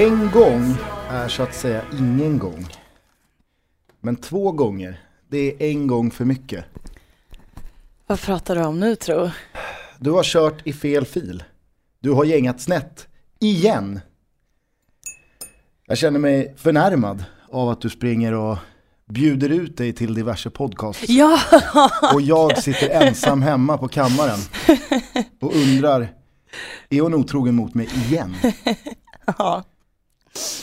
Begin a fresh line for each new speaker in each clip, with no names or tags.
En gång är så att säga ingen gång. Men två gånger, det är en gång för mycket.
Vad pratar du om nu tro?
Du har kört i fel fil. Du har gängat snett. Igen. Jag känner mig förnärmad av att du springer och bjuder ut dig till diverse podcasts.
Ja!
Och jag sitter ensam hemma på kammaren och undrar, är hon otrogen mot mig igen?
ja.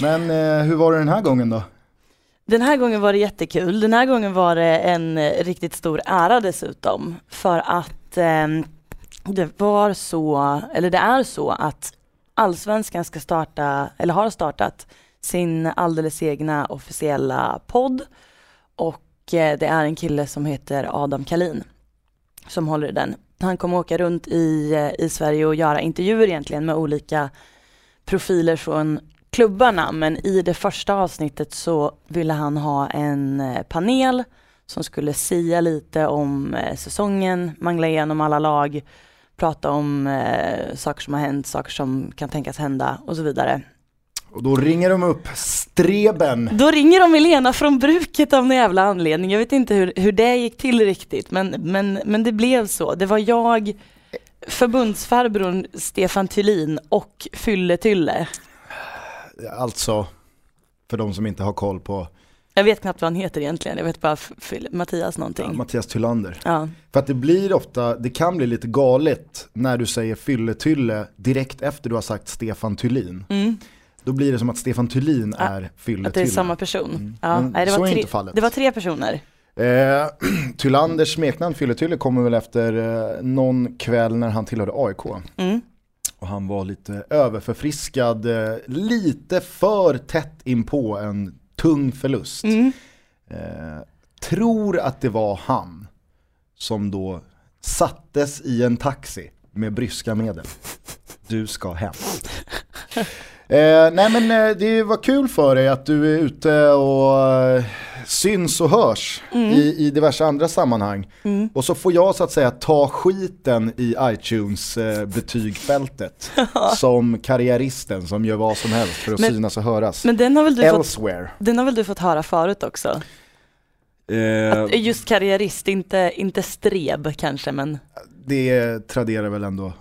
Men eh, hur var det den här gången då?
Den här gången var det jättekul. Den här gången var det en eh, riktigt stor ära dessutom. För att eh, det var så, eller det är så att Allsvenskan ska starta, eller har startat, sin alldeles egna officiella podd. Och eh, det är en kille som heter Adam Kalin som håller i den. Han kommer åka runt i, eh, i Sverige och göra intervjuer egentligen med olika profiler från klubbarna men i det första avsnittet så ville han ha en eh, panel som skulle sia lite om eh, säsongen, mangla igenom alla lag, prata om eh, saker som har hänt, saker som kan tänkas hända och så vidare.
Och då ringer de upp Streben.
Då ringer de Elena från bruket av någon jävla anledning. Jag vet inte hur, hur det gick till riktigt men, men, men det blev så. Det var jag, förbundsfarbrorn Stefan Thylin och Fylle-Tylle.
Alltså, för de som inte har koll på
Jag vet knappt vad han heter egentligen, jag vet bara Mattias någonting.
ja, Mattias Tylander.
Ja.
För att det blir ofta, det kan bli lite galet när du säger Fylle-Tylle direkt efter du har sagt Stefan Thylin.
Mm.
Då blir det som att Stefan Thylin är
Att det är
Fylle-Tylle.
samma person.
Mm.
Ja,
Men
nej, det,
så
var
är
tre,
inte fallet.
det var tre personer.
Eh, Tylanders smeknamn Fylle-Tylle kommer väl efter eh, någon kväll när han tillhörde AIK.
Mm.
Och han var lite överförfriskad, eh, lite för tätt in på en tung förlust.
Mm.
Eh, tror att det var han som då sattes i en taxi med bryska medel. Du ska hem. Eh, nej men eh, det var kul för dig att du är ute och eh, syns och hörs i, i diverse andra sammanhang. Och så får jag så att säga ta skiten i iTunes eh, som karriäristen som gör vad som helst för att
Men-
synas och höras.
Men den har, väl du fått,
Elsewhere.
den har väl du fått höra förut också?
Eh,
Att just karriärist, inte, inte streb kanske men
det traderar väl ändå,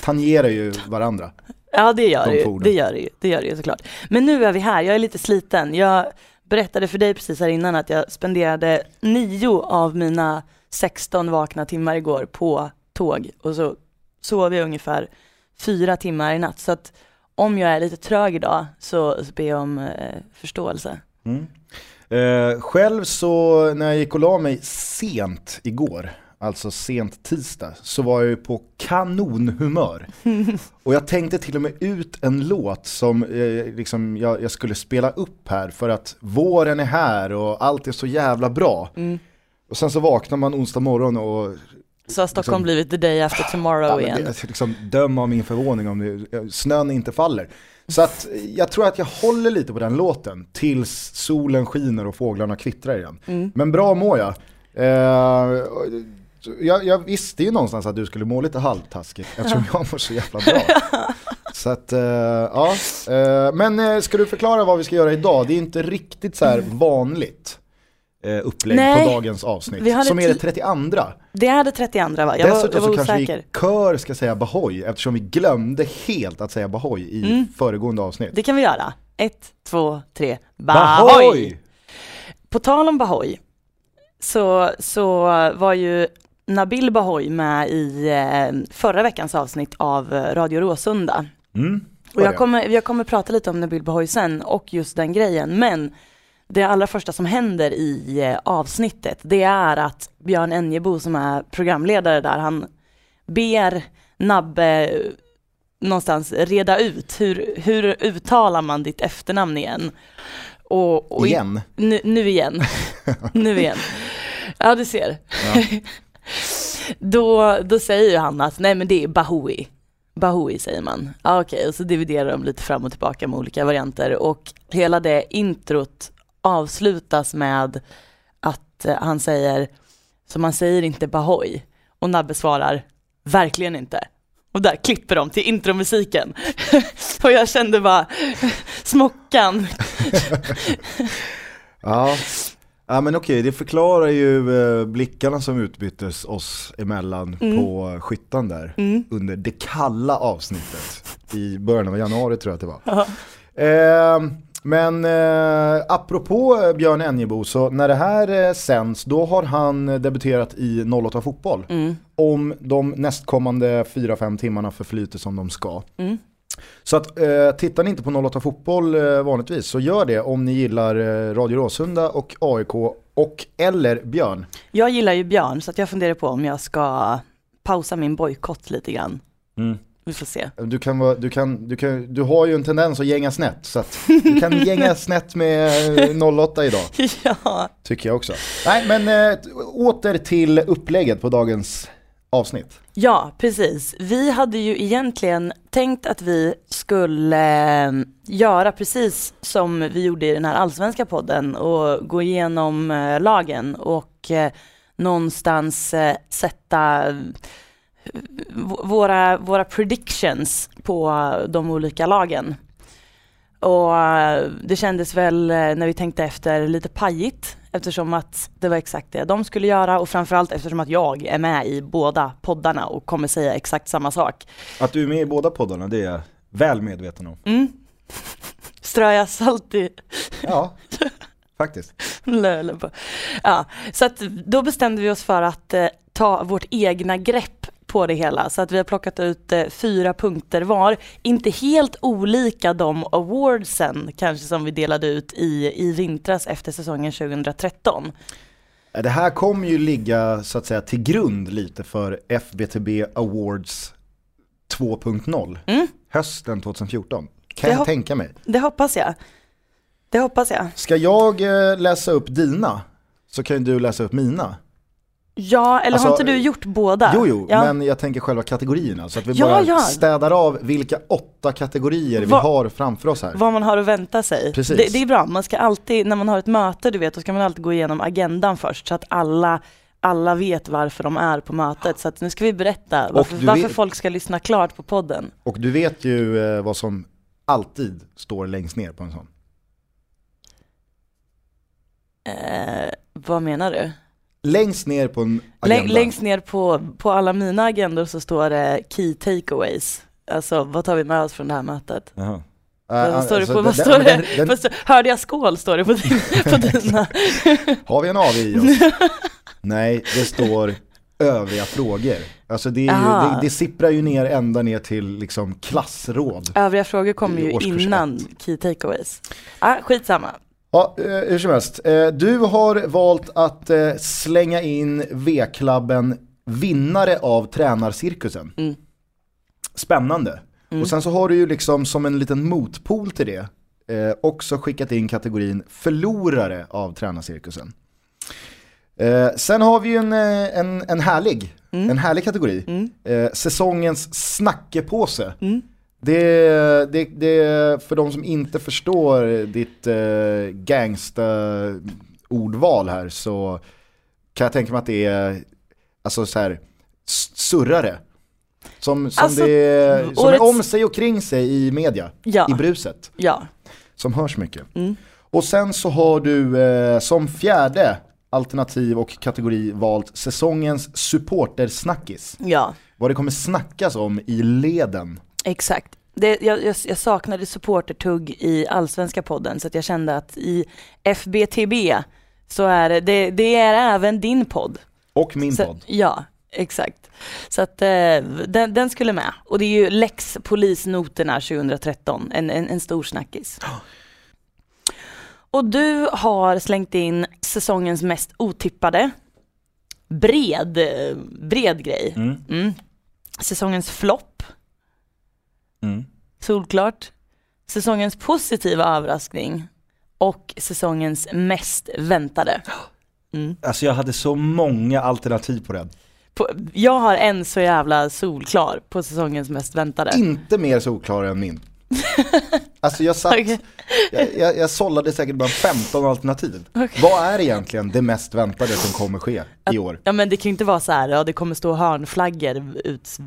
tangerar ju varandra.
Ja det gör
De
det ju, det gör det ju, det gör det ju såklart. Men nu är vi här, jag är lite sliten. Jag berättade för dig precis här innan att jag spenderade nio av mina 16 vakna timmar igår på tåg och så sov jag ungefär fyra timmar i natt. Så att om jag är lite trög idag så, så ber jag om eh, förståelse.
Mm. Eh, själv så när jag gick och la mig sent igår, alltså sent tisdag, så var jag ju på kanonhumör. och jag tänkte till och med ut en låt som eh, liksom jag, jag skulle spela upp här för att våren är här och allt är så jävla bra.
Mm.
Och sen så vaknar man onsdag morgon och
Så har Stockholm
Liksom-
blivit the day after tomorrow
Ja,
igen.
det, liksom, döm av min förvåning om det, snön inte faller. Så att jag tror att jag håller lite på den låten tills solen skiner och fåglarna kvittrar igen.
Mm.
Men bra mår jag. Eh, jag. Jag visste ju någonstans att du skulle må lite halvtaskigt eftersom jag mår så jävla bra. Så att, eh, ja. Eh, men eh, ska du förklara vad vi ska göra idag? Det är inte riktigt så här vanligt eh, upplägg
Nej,
på dagens avsnitt. Som är det
ti-
32.
Det är det 32 va? Jag var,
Dessutom
jag var
så kanske vi i kör ska säga Bahoy eftersom vi glömde helt att säga Bahoy i
Mm.
föregående avsnitt.
Det kan vi göra. Ett, två, tre. Bahoy! På tal om Bahoy så, så var ju Nabil Bahoy med i eh, förra veckans avsnitt av eh, Radio Råsunda.
Mm.
Och jag kommer, jag kommer prata lite om Nabil Bahoy sen och just den grejen, men det allra första som händer i eh, avsnittet, det är att Björn Enjebo som är programledare där, han ber Nabbe någonstans reda ut, hur, hur uttalar man ditt efternamn igen? Och, och i-
Igen.
nu, nu igen. nu igen. Ja, du ser.
Ja
då, då säger ju han att nej men det är Bahoui. Bahoui säger man. Ah, Okej, och så dividerar de lite fram och tillbaka med olika varianter och hela det introt avslutas med att eh, han säger, så man säger inte Bahoy och Nabbe svarar, verkligen inte. Och där klipper de till intromusiken. och jag kände bara, smockan.
Ja ja men okej, det förklarar ju eh, blickarna som utbyttes oss emellan
Mm.
på skyttan där
Mm.
under det kalla avsnittet i början av januari tror jag att det var.
Ja.
Eh, men eh, apropå Björn Enjebo, så när det här eh, sänds då har han debuterat i 08 Fotboll.
Mm.
Om de nästkommande 4-5 timmarna förflyter som de ska.
Mm.
Så att eh, tittar ni inte på 08 Fotboll eh, vanligtvis så gör det om ni gillar eh, Radio Råsunda och AIK och eller Björn.
Jag gillar ju Björn så att jag funderar på om jag ska pausa min bojkott lite grann. Vi får se.
Du, kan, vara- du, kan, du, kan, du har ju en tendens att gänga snett så att du kan gänga snett med eh, 08 idag.
ja.
Tycker jag också. Nej men äh, åter till upplägget på dagens avsnitt
ja, precis. Vi hade ju egentligen tänkt att vi skulle eh, göra precis som vi gjorde i den här allsvenska podden och gå igenom eh, lagen och eh, någonstans sätta våra, våra predictions på de olika lagen. Och det kändes väl när vi tänkte efter lite pajigt eftersom att det var exakt det de skulle göra och framförallt eftersom att jag är med i båda poddarna och kommer säga exakt samma sak.
Att du är med i båda poddarna det är jag väl medveten om.
Mm. Ströja salt i
Ja, faktiskt.
Ja, så att då bestämde vi oss för att eh, ta vårt egna grepp på det hela så att vi har plockat ut eh, fyra punkter var. Inte helt olika de awardsen kanske som vi delade ut i, i vintras efter säsongen 2013.
Det här kommer ju ligga så att säga till grund lite för FBTB Awards 2.0
Mm.
hösten 2014. Kan
Det
jag tänka mig.
Det hoppas jag. Det hoppas jag.
Ska jag eh, läsa upp dina så kan ju du läsa upp mina.
Ja, eller
Alltså,
har inte du gjort båda?
Jo, jo,
ja.
men jag tänker själva kategorierna så att vi
Ja,
bara
ja.
städar av vilka åtta kategorier vi
Va-
har framför oss här.
Vad man har att vänta sig.
Precis.
Det, det är bra, man ska alltid, när man har ett möte du vet, då ska man alltid gå igenom agendan först så att alla alla vet varför de är på mötet, så att nu ska vi berätta varför,
du
varför
vet-
folk ska lyssna klart på podden.
Och du vet ju eh, vad som alltid står längst ner på en sån.
Eh, vad menar du?
Längst ner på en agenda.
längst ner på, på alla mina agendor så står det key takeaways. Alltså vad tar vi med oss från det här mötet?
Jaha.
Vad står det på, vad
den-
står
den-
det?
den-
Vad står- Hörde jag skål står det på, din, på dina?
Har vi en AV i oss? Nej, det står övriga frågor. Alltså det, ju, det, det sipprar ju ner ända ner till liksom klassråd.
Övriga frågor kommer ju innan
ett.
key takeaways. Ah, skitsamma.
Ja, eh, hur som helst. Eh, du har valt att eh, slänga in V-klubben vinnare av tränarcirkusen.
Mm.
Spännande.
Mm.
Och sen så har du ju liksom som en liten motpol till det eh, också skickat in kategorin förlorare av tränarcirkusen. Eh, sen har vi ju en, en, en härlig,
Mm.
en härlig kategori.
Mm.
Eh, säsongens snackepåse. Det, det, det, för de som inte förstår ditt eh, gangsta-ordval här så kan jag tänka mig att det är alltså så här, surrare. Som, som,
Alltså,
det, som
årets-
är om sig och kring sig i media,
Ja,
i bruset,
ja.
som hörs mycket.
Mm.
Och sen så har du eh, som fjärde alternativ och kategori valt säsongens supportersnackis.
Ja,
Vad det kommer snackas om i leden.
Exakt. Det, jag, jag, jag saknade supportertugg i allsvenska podden så att jag kände att i FBTB så är det, det, det är även din podd.
Och min
så,
podd.
Ja, exakt. Så att eh, den, den skulle med. Och det är ju Lex polisnoterna 2013, en, en, en stor snackis. Och du har slängt in säsongens mest otippade, bred, eh, bred grej.
Mm.
Mm. Säsongens flopp,
Mm.
solklart. Säsongens positiva överraskning och säsongens mest väntade. Mm.
Alltså jag hade så många alternativ på den.
På, jag har en så jävla solklar på säsongens mest väntade.
Inte mer solklar än min. Alltså jag satt,
Okej.
jag, jag, jag sållade säkert bara 15 alternativ.
Okej.
Vad är egentligen det mest väntade som kommer ske i år?
Ja men det kan ju inte vara så här, ja det kommer stå hörnflaggor ut.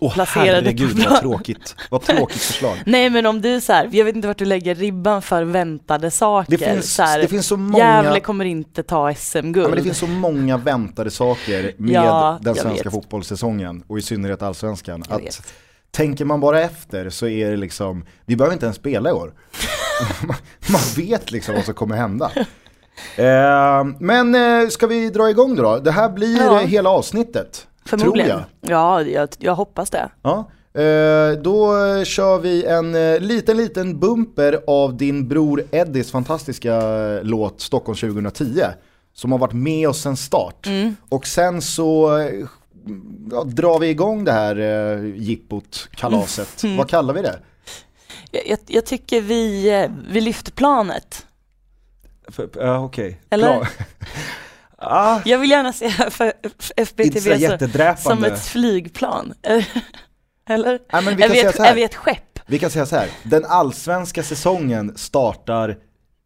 Åh
placerade
herregud vad tråkigt, vad tråkigt förslag.
Nej men om du så här, jag vet inte vart du lägger ribban för väntade saker.
Det finns,
så här,
det finns så många...
Gävle kommer inte ta SM-guld.
Ja, men det finns så många väntade saker med
Ja,
den svenska
vet.
fotbollssäsongen och i synnerhet allsvenskan.
Jag
Att
vet.
tänker man bara efter så är det liksom, vi behöver inte ens spela i år. man vet liksom vad som kommer hända. Eh, men eh, ska vi dra igång då? Det här blir
Ja.
hela avsnittet.
Förmodligen.
Tror jag.
Ja, jag, jag hoppas det.
Ja. Eh, då kör vi en eh, liten, liten bumper av din bror Eddies fantastiska eh, låt Stockholm 2010. Som har varit med oss sedan start.
Mm.
Och sen så ja, drar vi igång det här eh, jippot, kalaset.
Mm.
Vad kallar vi det?
Jag, jag, tycker vi, vi lyfter planet.
Ja okej.
Eller?
ah,
Jag vill gärna se FBTV så, som ett flygplan. Eller?
Nej, men vi,
Är
kan
vi,
säga
ett,
så
är vi
här.
ett skepp?
vi kan säga så här. den allsvenska säsongen startar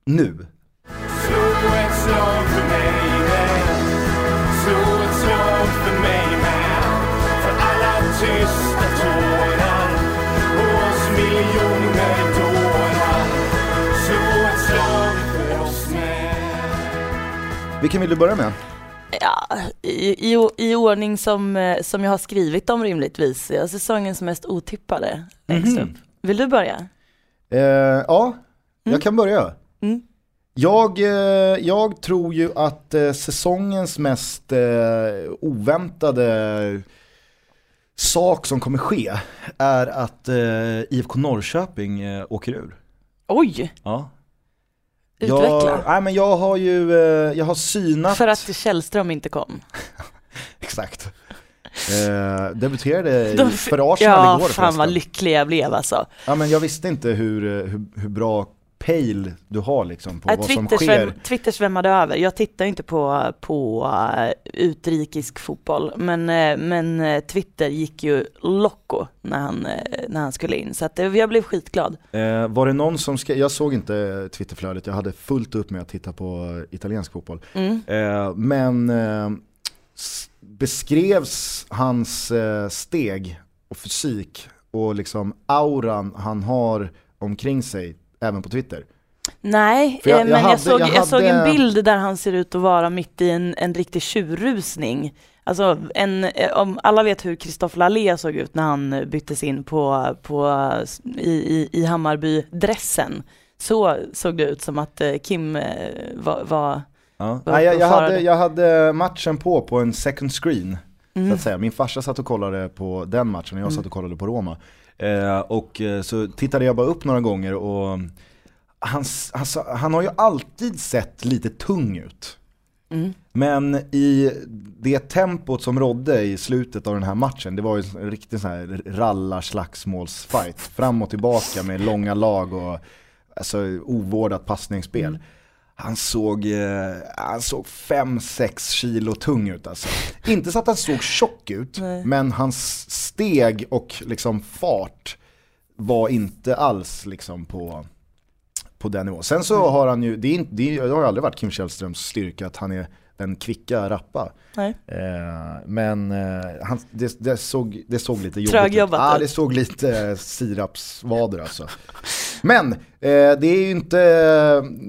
nu.
Slå
Vilken vill du börja med?
Ja, i, i, i ordning som, eh, som jag har skrivit dem rimligtvis. Ja, säsongens mest otippade längst
Mhm.
upp. Vill du börja?
Eh, ja, jag kan börja.
Mm.
Jag, eh, jag tror ju att eh, säsongens mest oväntade sak som kommer ske är att IFK Norrköping åker ur.
Oj,
Ja.
Utveckla.
Jag, nej, men jag har ju, eh, jag har synat.
För att Källström inte kom.
Exakt. Eh, debuterade
De-
för Arsenal
Ja,
igår
fan vad
förresten.
lycklig jag blev alltså.
Ja men jag visste inte hur, eh, hur, hur bra pejl du har liksom på
Äh,
vad som
Twitter,
sker.
sväm, Twitter svämmade över. Jag tittar inte på, på uh, utrikisk fotboll, men, eh, men eh, Twitter gick ju loco när han, eh, när han skulle in. Så att, eh, jag blev skitglad.
Eh, var det någon som skrev, jag såg inte Twitterflödet, jag hade fullt upp med att titta på eh, italiensk fotboll.
Mm.
Eh, men eh, beskrevs hans eh, steg och fysik och liksom auran han har omkring sig även på Twitter.
Nej,
jag-
eh,
jag
men jag,
hade-
såg,
jag
jag, såg en
hade-
bild där han ser ut att vara mitt i en, en riktig tjurrusning. Alltså, en, eh, om alla vet hur Kristoffer Allé såg ut när han eh, byttes in på, på, i, i, i Hammarby-dressen. Så såg det ut som att Kim var, var
Ja. Nej, jag, jag, hade, jag hade matchen på på en second screen. Så
mm,
att säga. Min farsa satt och kollade på den matchen och jag satt och kollade på Roma. Eh, och eh, så tittade jag bara upp några gånger och han, sa- han har ju alltid sett lite tung ut.
mm.
Men i det tempot som rådde i slutet av den här matchen, det var ju en riktig sån här rallar-slagsmålsfight. Fram och tillbaka med långa lag och alltså, ovårdat passningsspel. Han såg, eh, han såg 5-6 kilo tung ut alltså. Inte så att han såg tjock ut,
Nej.
men hans steg och liksom fart var inte alls liksom på, på den nivån. Sen så har han ju, det, är inte, det, är- det har aldrig varit Kim Källströms styrka att han är den kvicka rappa. Eh, men eh, han, det, det, såg, det såg lite jobbigt ut.
Ut.
det såg lite sirapsvader alltså. Men eh, det är ju inte,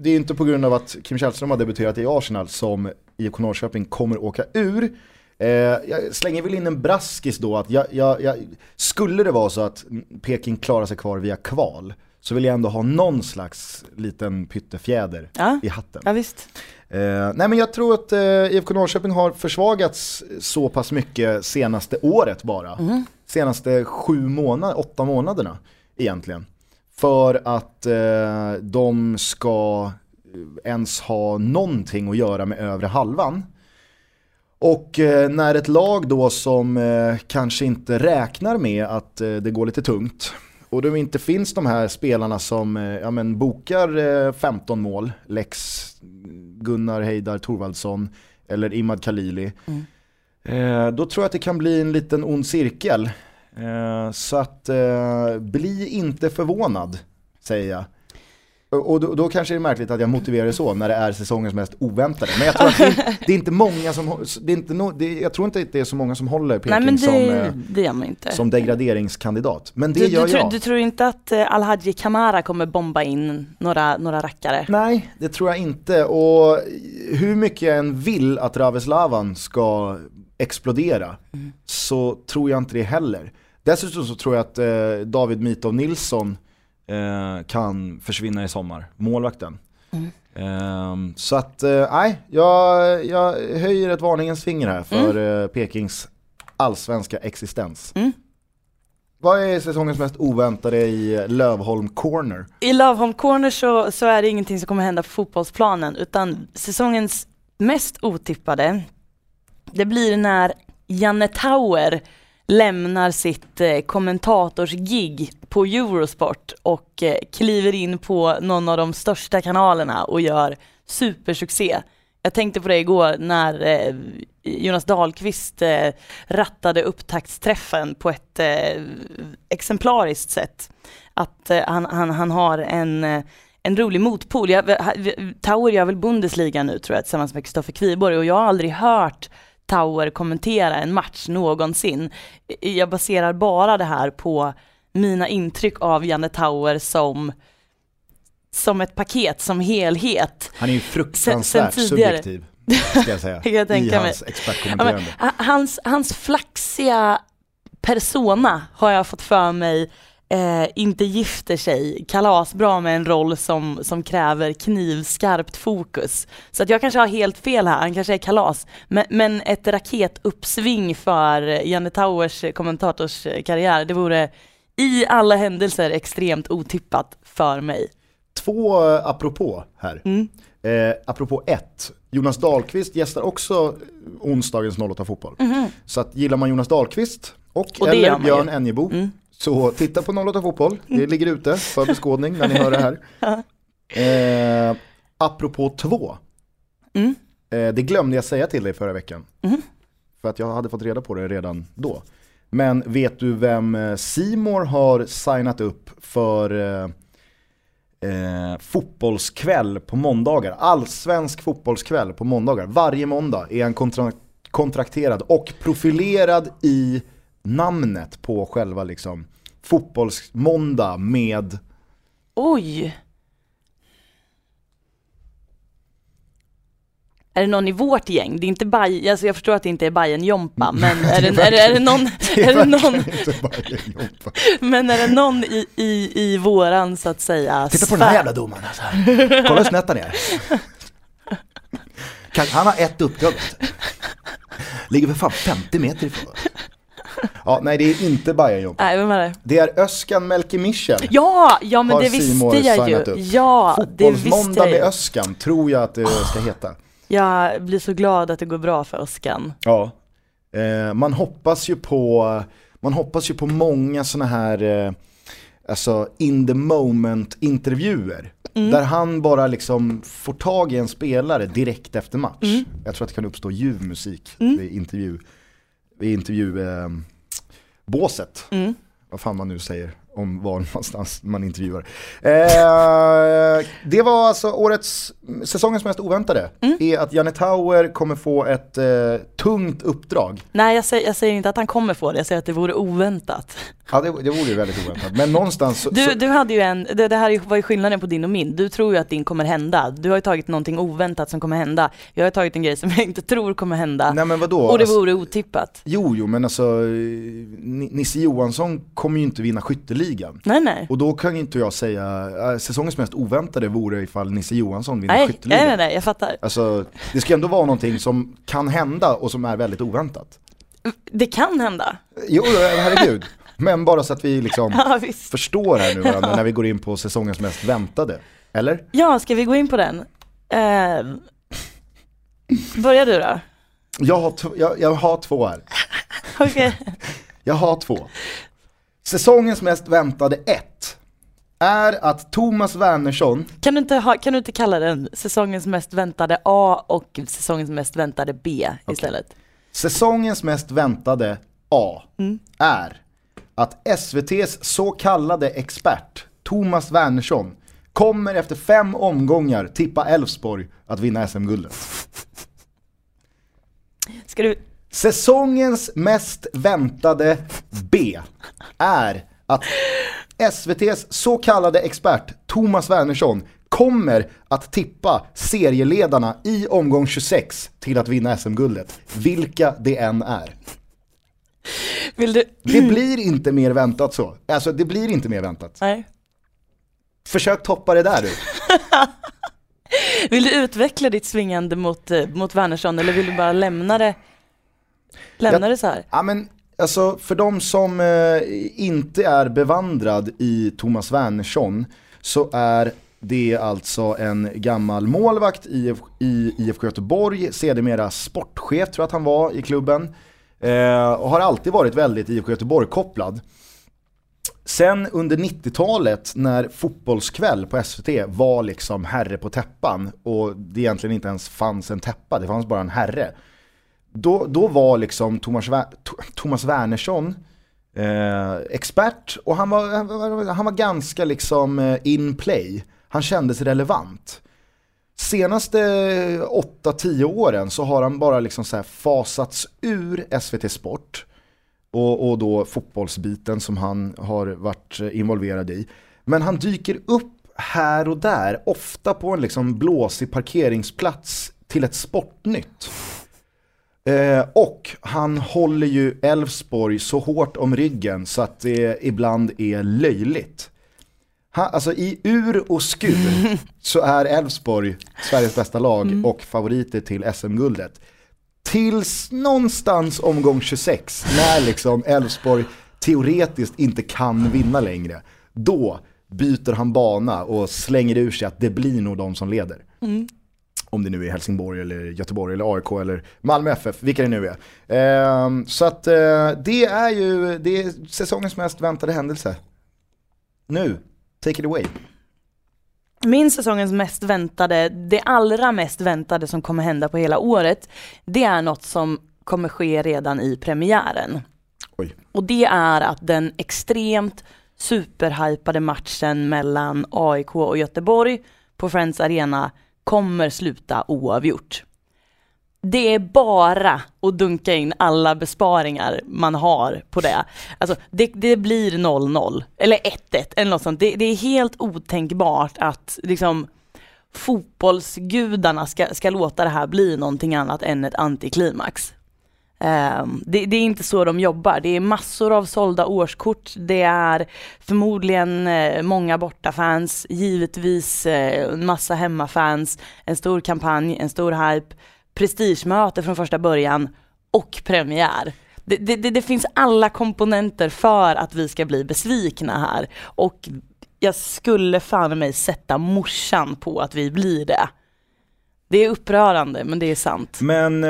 det är inte på grund av att Kim Källström har debuterat i Arsenal som IFK Norrköping kommer åka ur. Eh, jag slänger väl in en braskis då att jag, jag, jag, skulle det vara så att Peking klarar sig kvar via kval så vill jag ändå ha någon slags liten pyttefjäder
Ja.
i hatten.
ja, visst.
Eh, nej men jag tror att eh, IFK Norrköping har försvagats så pass mycket senaste året bara. Senaste sju månader, åtta månaderna egentligen. För att eh, de ska eh, ens ha någonting att göra med övre halvan. Och eh, när ett lag då som eh, kanske inte räknar med att eh, det går lite tungt och det inte finns de här spelarna som eh, ja, men bokar eh, 15 mål, Lex, Gunnar Heidar Thorvaldsson eller Imad Khalili. Eh, då tror jag att det kan bli en liten ond cirkel. Eh, så att eh, bli inte förvånad, säger jag. Och då, då kanske det är märkligt att jag motiverar det så när det är säsongens mest oväntade. Men jag tror att det, det är inte många som, det är inte no, det, jag tror inte att det är så många som håller
Nej
Peking
men
som,
det,
eh, som degraderingskandidat. Men det
du,
gör
du, tror-
jag.
du tror inte att Alhaji Kamara kommer bomba in några, några rackare?
Nej, det tror jag inte. Och hur mycket jag än vill att Raveslavan ska explodera så tror jag inte det heller. Dessutom så tror jag att eh, David Mitov Nilsson eh, kan försvinna i sommar, målvakten. Ehm, så att, eh, nej, jag, jag höjer ett varningens finger här för eh, Pekings allsvenska existens.
Mm.
Vad är säsongens mest oväntade i Lövholm Corner?
I Love Corner så, så är det ingenting som kommer hända på fotbollsplanen utan säsongens mest otippade det blir när Janne Tauer lämnar sitt eh, kommentatorsgig på Eurosport och eh, kliver in på någon av de största kanalerna och gör supersuccé. Jag tänkte på det igår när eh, Jonas Dahlqvist eh, rattade upptaktsträffen på ett eh, exemplariskt sätt. Att eh, han, han, han har en, eh, en rolig motpol. Jag, gör väl Bundesliga nu tror jag tillsammans med Kristoffer Kviborg och jag har aldrig hört Tauer kommentera en match någonsin. Jag baserar bara det här på mina intryck av Janne Tauer som, som ett paket, som helhet.
Han är ju
Sen-
fruktansvärt
sen tidigare.
subjektiv, ska jag säga,
Jag
i hans
Ja,
expertkommenterande.
men, ha- hans, hans flaxiga persona har jag fått för mig eh, inte gifter sig kalasbra med en roll som, som kräver knivskarpt fokus. Så att jag kanske har helt fel här, han kanske är kalas. Men, men ett raketuppsving för Janne Tauers kommentatorskarriär, det vore i alla händelser extremt otippat för mig.
Två eh, apropå här.
Mm.
Eh, apropå ett, Jonas Dahlqvist gästar också onsdagens 08 fotboll. Så att gillar man Jonas Dahlqvist och.
Och
eller Björn. Enjebo
Mm.
Så titta på 08 fotboll. Det ligger ute för beskådning när ni hör det här. Eh, apropå två,
Mm.
eh, det glömde jag säga till dig förra veckan.
Mhm.
För att jag hade fått reda på det redan då. Men vet du vem eh, Simor har signat upp för eh, eh, fotbollskväll på måndagar? Allsvensk fotbollskväll på måndagar. Varje måndag är han kontra- kontrakterad och profilerad i namnet på själva liksom fotbollsmåndag med
Oj! Är det någon i vårt gäng? Det är inte Baj, alltså jag förstår att det inte är Bajen Jompa, men är det, är, det, är det någon,
Det
är det någon, men är det någon i, i, i våran så att säga
Titta på den här jävla domaren alltså. Kolla hur snett han är. Kan, han har ett uppdrag. Ligger för fan 50 meter ifrån. Ja, nej det är inte Bajen.
Nej, vem är det?
Det är Özcan Melke Michel.
Ja, ja men det visste jag ju.
upp.
Ja, det visste jag
med
ju.
Özcan tror jag att det ska heta.
Jag blir så glad att det går bra för Oskan.
Ja. Eh, man hoppas ju på, man hoppas ju på många sådana här eh, alltså in the moment intervjuer.
Mm.
Där han bara liksom får tag i en spelare direkt efter match.
Mm.
Jag tror att det kan uppstå ljuv musik vid intervju, vid intervju eh, båset.
Mm.
Vad fan man nu säger om var någonstans man intervjuar. Eh, det var alltså årets, säsongens mest oväntade.
Mm.
Är att Janne Tauer kommer få ett eh, tungt uppdrag.
Nej, jag säger, jag säger inte att han kommer få det, jag säger att det vore oväntat.
Ja det, det vore ju väldigt oväntat. Men någonstans så,
Du, du hade ju en, det, det här var ju skillnaden på din och min. Du tror ju att din kommer hända. Du har ju tagit någonting oväntat som kommer hända. Jag har tagit en grej som jag inte tror kommer hända.
nej men vadå?
och det
Alltså,
vore otippat.
jo jo men alltså eh, Ni- Nisse Johansson kommer ju inte vinna skytteligan.
Nej, nej.
Och då kan inte jag säga, äh, säsongens mest oväntade vore ifall Nisse Johansson vinner
Nej,
skytteligan.
nej, nej, nej, jag fattar.
Alltså, det ska ändå vara någonting som kan hända och som är väldigt oväntat.
Det kan hända.
Jo, herregud. Men bara så att vi liksom
Ja,
förstår här nu varandra när vi går in på säsongens mest väntade. Eller?
Ja, ska vi gå in på den? Eh, börja du då.
Jag har, jag, jag har två här.
Okej.
Jag har två. Säsongens mest väntade ett är att Thomas Wernersson,
Kan, du inte ha, kan du inte kalla den säsongens mest väntade A och säsongens mest väntade B istället?
säsongens mest väntade A är att SVTs så kallade expert Thomas Wernersson kommer efter fem omgångar tippa Elfsborg att vinna SM-guldet.
Ska du,
Säsongens mest väntade B är att SVTs så kallade expert Thomas Wernersson kommer att tippa serieledarna i omgång 26 till att vinna SM-guldet, vilka det än är.
vill du,
Det blir inte mer väntat så. Alltså det blir inte mer väntat.
nej.
Försök toppa det där du.
Vill du utveckla ditt svingande mot, eh, mot Wernersson eller vill du bara lämna det, lämna det så här?
Ja men alltså för de som eh, inte är bevandrad i Thomas Wernersson så är det alltså en gammal målvakt i, i IFK Göteborg, sedermera sportchef tror jag att han var i klubben. Eh, och har alltid varit väldigt IFK Göteborg-kopplad. Sen under 90-talet när Fotbollskväll på SVT var liksom herre på täppan och det egentligen inte ens fanns en täppa, det fanns bara en herre. Då, då var liksom Thomas, Thomas Wernersson eh, expert och han var, han var- han var ganska liksom eh, in play. Han kändes relevant. Senaste eh, 8-10 åren så har han bara liksom så här fasats ur SVT Sport och, och då fotbollsbiten som han har varit eh, involverad i. Men han dyker upp här och där, ofta på en liksom blåsig parkeringsplats till ett sportnytt. Eh, och han håller ju Elfsborg så hårt om ryggen så att det ibland är löjligt. Han, alltså i ur och skur så är Elfsborg Sveriges bästa lag och favoriter till SM-guldet. Tills någonstans omgång 26 när liksom Elfsborg teoretiskt inte kan vinna längre. Då byter han bana och slänger ur sig att det blir nog de som leder. Om det nu är Helsingborg eller Göteborg eller AIK eller Malmö FF, vilka det nu är. Ehm, så att eh, det är ju det är säsongens mest väntade händelse. Nu, take it away.
Min säsongens mest väntade, det allra mest väntade som kommer hända på hela året, det är något som kommer ske redan i premiären.
Oj.
Och det är att den extremt superhypade matchen mellan AIK och Göteborg på Friends Arena kommer sluta oavgjort. Det är bara att dunka in alla besparingar man har på det. Alltså det, det blir 0-0, eller 1-1 eller något sånt. Det, det är helt otänkbart att liksom fotbollsgudarna ska, ska låta det här bli någonting annat än ett antiklimax. Ehm, det, det är inte så de jobbar. Det är massor av sålda årskort. Det är förmodligen eh, många bortafans, givetvis eh, en massa hemmafans, en stor kampanj, en stor hype, prestigemöte från första början och premiär. Det, det, det, det finns alla komponenter för att vi ska bli besvikna här och jag skulle fan mig sätta morsan på att vi blir det. Det är upprörande men det är sant.
Men eh,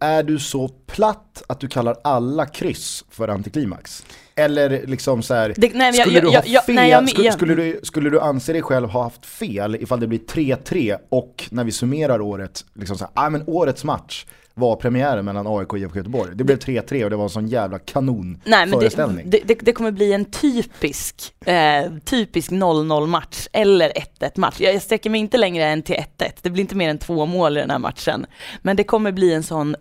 är du så platt att du kallar alla kryss för antiklimax? Eller liksom så här,
Det- nej, men jag-
skulle, du ha
jag-
fel,
nej, jag-
skulle, skulle, du, skulle du anse dig själv ha haft fel ifall det blir 3-3 och när vi summerar året, liksom så här, ah, men årets match var premiären mellan AIK och IFK Göteborg. Det blev 3-3 och det var en sån jävla kanon
Nej men
föreställning.
det, det, det, det kommer bli en typisk, eh, typisk 0-0 match eller 1-1 match. Jag, jag sträcker mig inte längre än till 1-1, det blir inte mer än två mål i den här matchen. Men det kommer bli en sån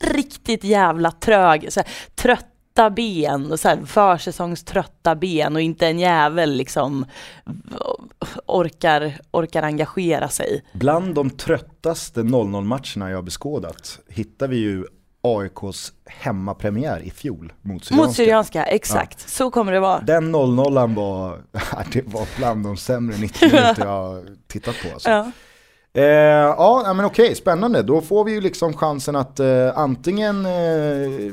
riktigt jävla trög, så här, trötta ben, och så här, försäsongströtta ben och inte en jävel liksom orkar, orkar engagera sig.
Bland de tröttaste 0-0 matcherna jag har beskådat hittar vi ju AIKs hemmapremiär i fjol mot Syrianska.
Mot Syrianska, exakt. Så kommer det vara.
Den 0-0 var, det var bland de sämre 90 minuter jag tittat på. Alltså.
Ja.
Eh, ja, men okej, spännande. Då får vi ju liksom chansen att eh, antingen eh,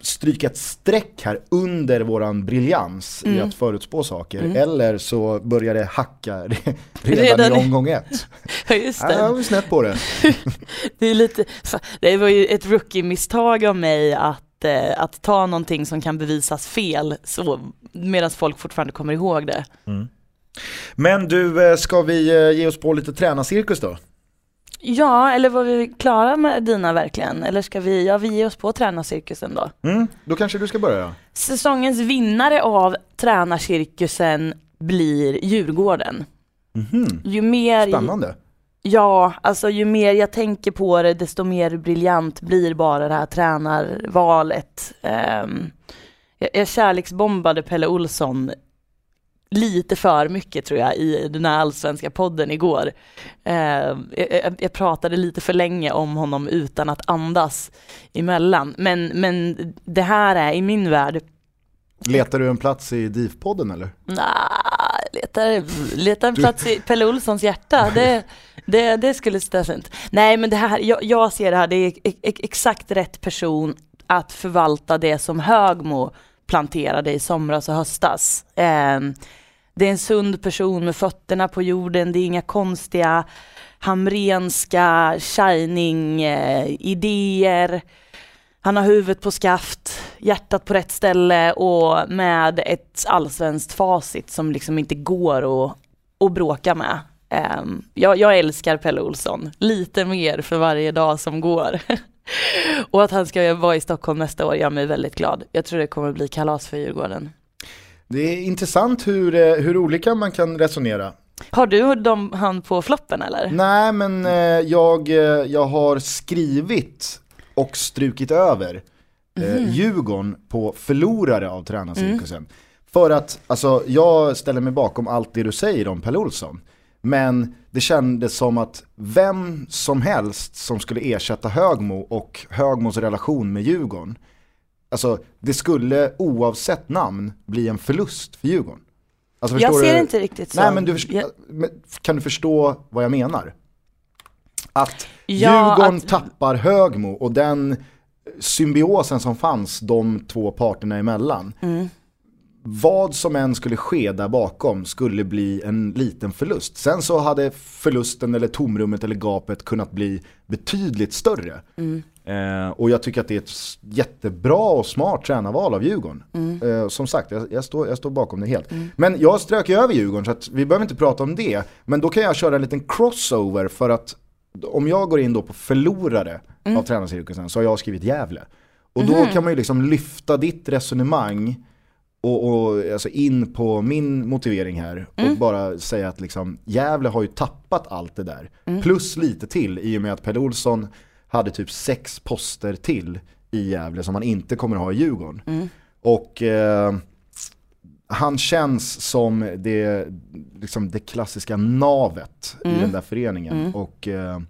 stryka ett streck här under våran briljans i
Mm.
att förutspå saker.
Mm.
Eller så börjar det hacka re- redan,
Redan
i
i-
omgång ett.
Ja, just
Ja,
det.
jag var snett på det.
Det är lite, det var ju ett rookie-misstag av mig att, eh, att ta någonting som kan bevisas fel medan folk fortfarande kommer ihåg det.
Men du, eh, ska vi eh, ge oss på lite tränarcirkus då?
Ja, eller var vi klara med dina verkligen? Eller ska vi, ja vi ger oss på tränarcirkusen då.
Mm, då kanske du ska börja.
Säsongens vinnare av tränarcirkusen blir Djurgården.
Mhm.
Ju mer,
Spännande.
ja, alltså ju mer jag tänker på det, desto mer briljant blir bara det här tränarvalet. Um, jag, jag kärleksbombade Pelle Olsson lite för mycket tror jag i den här allsvenska podden igår. Eh, jag, jag pratade lite för länge om honom utan att andas emellan. Men, men det här är i min värld,
Letar du en plats i DIF-podden eller?
nah, letar, letar en plats i Pelle Olssons hjärta. Det, det, det skulle sitta fint. Nej men det här, jag, jag ser det här, det är ex- ex- exakt rätt person att förvalta det som Högmo planterade i somras och höstas. Ehm, det är en sund person med fötterna på jorden, det är inga konstiga hamrenska shining-idéer. Eh, han har huvudet på skaft, hjärtat på rätt ställe och med ett allsvenskt facit som liksom inte går att, att bråka med. Um, jag, jag älskar Pelle Olsson, lite mer för varje dag som går. och att han ska vara i Stockholm nästa år gör mig väldigt glad. Jag tror det kommer bli kalas för Djurgården.
Det är intressant hur, eh, hur olika man kan resonera.
Har du dem, han på floppen eller?
Nej men eh, jag, eh, jag har skrivit och strukit över eh, Djurgården på förlorare av tränarcirkusen. För att, alltså jag ställer mig bakom allt det du säger om Pelle Olsson. Men det kändes som att vem som helst som skulle ersätta Högmo och Högmos relation med Djurgården, alltså det skulle oavsett namn bli en förlust för Djurgården. Alltså,
Jag ser
du?
inte riktigt så.
Nej men du
Jag-
kan du förstå vad jag menar? Att
Ja,
Djurgården
att-
tappar Högmo och den symbiosen som fanns de två parterna emellan.
Mm.
Vad som än skulle ske där bakom skulle bli en liten förlust. Sen så hade förlusten eller tomrummet eller gapet kunnat bli betydligt större.
Mm.
Eh, och jag tycker att det är ett jättebra och smart tränarval av Djurgården.
Mm.
Eh, som sagt, jag, jag, står, jag står bakom det helt. Men jag strök ju över Djurgården så att vi behöver inte prata om det. Men då kan jag köra en liten crossover för att om jag går in då på förlorare
Mm.
av tränarcirkusen så har jag skrivit Gävle. Och då
Mhm.
kan man ju liksom lyfta ditt resonemang och, och alltså in på min motivering här
Mm.
och bara säga att liksom, Gävle har ju tappat allt det där.
Mm.
Plus lite till i och med att Pelle Olsson hade typ sex poster till i Gävle som han inte kommer ha i Djurgården.
Mm.
Och eh, han känns som det, liksom det klassiska navet i
Mm.
den där föreningen. Och eh,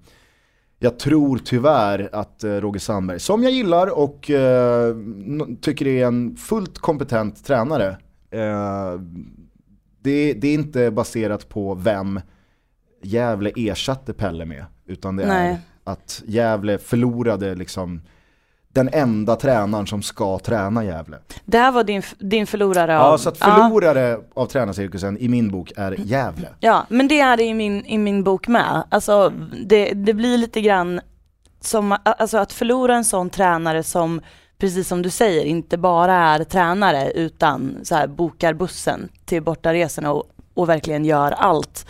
jag tror tyvärr att eh, Roger Sandberg, som jag gillar och eh, tycker är en fullt kompetent tränare, eh, det, det är inte baserat på vem Gävle ersatte Pelle med, utan det är
Nej.
Att Gävle förlorade liksom den enda tränaren som ska träna Gävle.
Det här var din, din förlorare av...
Ja, så att förlorare av tränarcirkusen i min bok är Gävle.
Ja, men det är det i min, i min bok med. Alltså, det, det blir lite grann som, alltså att förlora en sån tränare som, precis som du säger, inte bara är tränare utan så här, bokar bussen till bortaresorna och, och verkligen gör allt.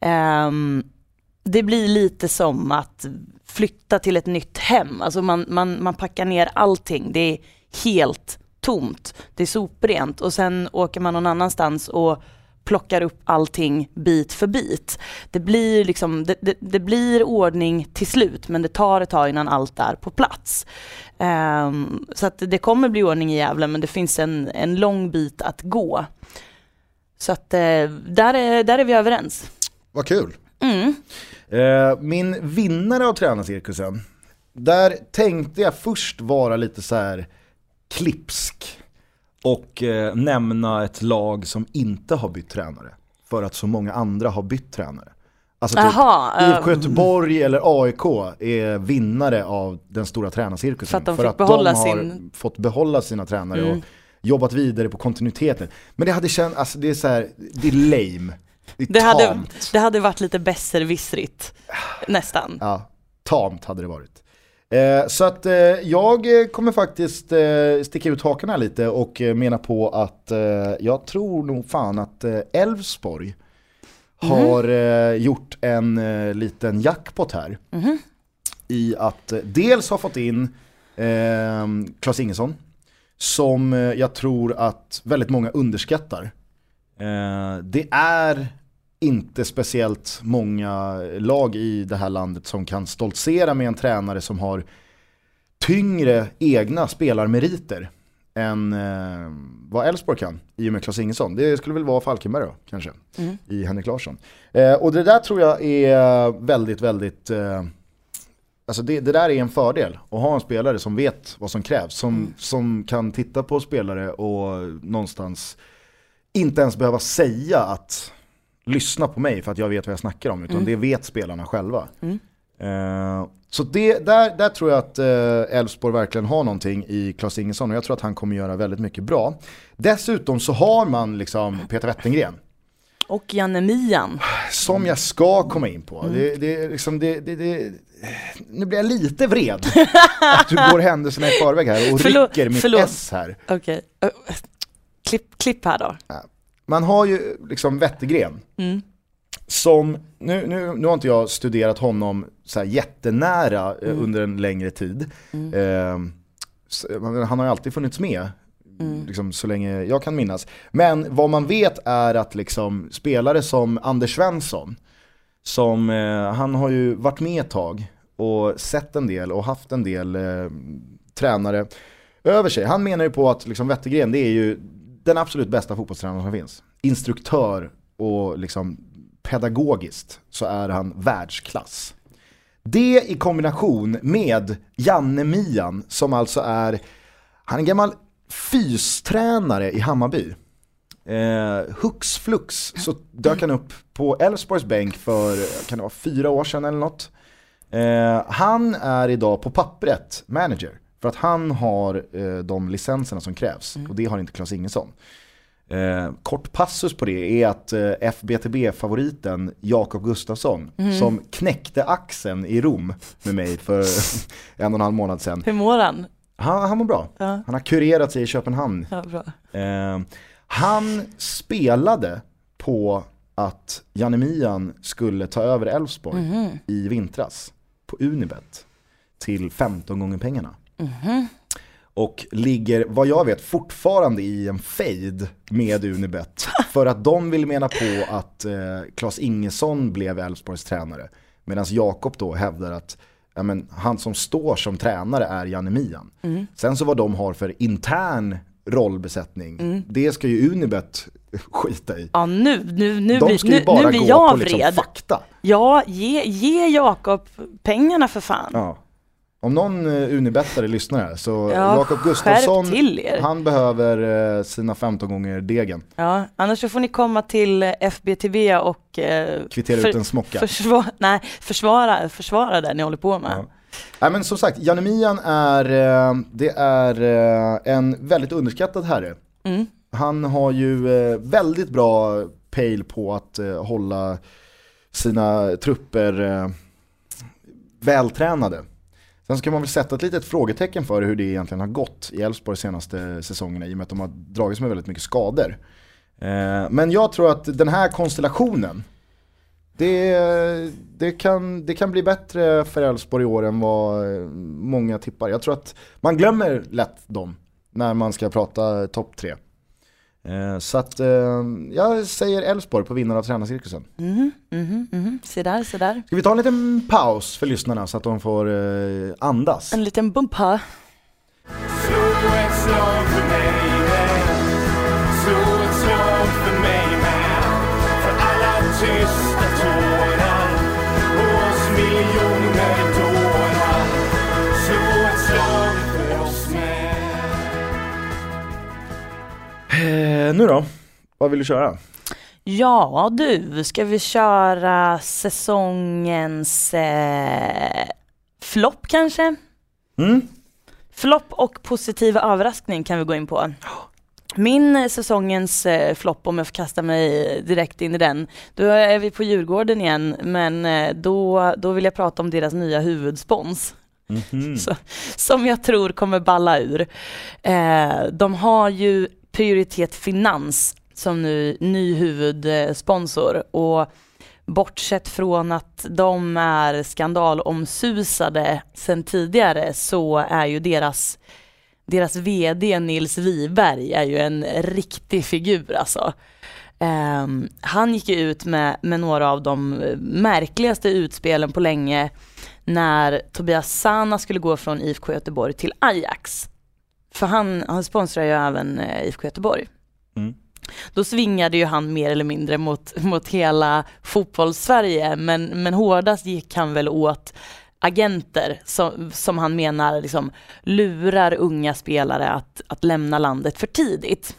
Ehm, det blir lite som att flytta till ett nytt hem. Alltså man, man, man packar ner allting. Det är helt tomt. Det är soprent och sen åker man någon annanstans och plockar upp allting bit för bit. Det blir, liksom, det, det, det blir ordning till slut men det tar ett tag innan allt är på plats. Um, så att det kommer bli ordning i Gävle men det finns en, en lång bit att gå. Så att uh, där, är, där är vi överens.
Vad kul.
Mm.
Eh, min vinnare av tränarcirkusen, där tänkte jag först vara lite så här klipsk och eh, nämna ett lag som inte har bytt tränare. För att så många andra har bytt tränare. Alltså typ
Jaha, eh,
IFK Göteborg eller AIK är vinnare av den stora tränarcirkusen.
För att de fick behålla
de har
sin-
fått behålla sina tränare
Mm.
och jobbat vidare på kontinuiteten. Men det hade känts, alltså det är så här, det är lame. Det
hade, det hade varit lite besserwissrigt, nästan.
Ja, tamt hade det varit. Eh, så att eh, jag kommer faktiskt eh, sticka ut hakan här lite och eh, mena på att jag tror nog fan att Elfsborg har eh, gjort en liten jackpot här.
Mhm.
I att dels ha fått in eh, Klas Ingesson som jag tror att väldigt många underskattar. Eh, det är inte speciellt många lag i det här landet som kan stoltsera med en tränare som har tyngre egna spelarmeriter än eh, vad Elfsborg kan i och med Klas Ingesson. Det skulle väl vara Falkenberg då kanske,
Mm.
i Henrik Larsson. Eh, och det där tror jag är väldigt, väldigt, eh, alltså det, det där är en fördel. Att ha en spelare som vet vad som krävs, som, som kan titta på spelare och någonstans inte ens behöva säga att lyssna på mig för att jag vet vad jag snackar om, utan det vet spelarna själva.
Mm.
Eh, så det, där, där tror jag att eh, Elfsborg verkligen har någonting i Klas Ingesson och jag tror att han kommer göra väldigt mycket bra. Dessutom så har man liksom Peter Wettengren,
Och Janne Mian.
som jag ska komma in på.
Mm.
Det, det, liksom, det, det, nu blir jag lite vred att du går händelserna i förväg här och
Förlåt,
rycker mitt
förlåt.
S här.
Okej. Klipp, klipp här då.
Man har ju liksom Wettergren
Mm.
som, nu, nu, nu har inte jag studerat honom så här jättenära eh,
Mm.
under en längre tid. Eh, så, men han har ju alltid funnits med.
Mm.
Liksom, så länge jag kan minnas. Men vad man vet är att liksom, spelare som Anders Svensson, som, eh, han har ju varit med ett tag och sett en del och haft en del eh, tränare över sig. Han menar ju på att liksom, Wettergren det är ju den absolut bästa fotbollstränaren som finns. Instruktör och liksom pedagogiskt så är han världsklass. Det i kombination med Janne Mian som alltså är, han är en gammal fystränare i Hammarby. Eh, hux flux så dök han upp på Elfsborgs bänk för, kan det vara fyra år sedan eller något. Eh, han är idag på pappret manager. För att han har eh, de licenserna som krävs och det har inte Klas Ingesson. Eh, kort passus på det är att eh, FBTB-favoriten Jakob Gustafsson som knäckte axeln i Rom med mig för en och en halv månad sedan.
Hur mår han?
Han, han mår bra.
Ja.
Han har kurerat sig i Köpenhamn.
Ja.
Eh, han spelade på att Janne Mian skulle ta över Elfsborg
Mhm.
i vintras på Unibet till 15 gånger pengarna.
Mhm.
Och ligger, vad jag vet, fortfarande i en fade med Unibet. för att de vill mena på att eh, Claes Ingesson blev Elfsborgs tränare. Medan Jakob då hävdar att ja, men, han som står som tränare är Janne Mian.
Mm.
Sen så vad de har för intern rollbesättning, det ska ju Unibet skita i.
Ja nu, nu, nu,
De ska ju
nu,
bara
nu blir
gå
jag
på liksom
vred.
fakta.
Ja, ge, ge Jakob pengarna för fan.
Ja. Om någon uh, Unibetare lyssnar här så
Ja,
Jakob Gustafsson, han behöver eh, sina 15 gånger degen.
Ja, annars så får ni komma till eh, FBTB och eh,
Kvittera
för-
ut en smocka.
försvara, nej, försvara, försvara det ni håller på med.
Ja. Nej men som sagt, Janne Mian är, eh, det är eh, en väldigt underskattad herre.
Mm.
Han har ju eh, väldigt bra pejl på att eh, hålla sina trupper eh, vältränade. Sen ska man väl sätta ett litet frågetecken för hur det egentligen har gått i Elfsborg de senaste säsongerna i och med att de har dragits med väldigt mycket skador. Eh, men jag tror att den här konstellationen, det, det, kan, det kan bli bättre för Elfsborg i år än vad eh, många tippar. Jag tror att man glömmer lätt dem när man ska prata topp tre. Eh, Så att eh, jag säger Elfsborg på vinnare av tränarcirkusen.
Mhm, mhm, mhm. Se där, se där.
Ska vi ta en liten paus för lyssnarna så att de får eh, andas?
En liten bump här.
Slå ett slag för mig
Nu då? Vad vill du köra?
Ja du, ska vi köra säsongens eh, flopp kanske?
Mm?
Flopp och positiv överraskning kan vi gå in på. Min säsongens eh, flopp, om jag får kasta mig direkt in i den, då är vi på Djurgården igen, men eh, då, då vill jag prata om deras nya huvudspons.
Mhm.
Så, som jag tror kommer balla ur. Eh, de har ju Prioritet Finans som nu ny huvudsponsor och bortsett från att de är skandalomsusade sen tidigare så är ju deras deras VD Nils Wiberg är ju en riktig figur alltså. Um, han gick ju ut med, med några av de märkligaste utspelen på länge när Tobias Sana skulle gå från IFK Göteborg till Ajax. För han, han sponsrar ju även eh, IFK Göteborg.
Mm.
Då svingade ju han mer eller mindre mot, mot hela fotbollssverige men, men hårdast gick han väl åt agenter som, som han menar liksom lurar unga spelare att, att lämna landet för tidigt.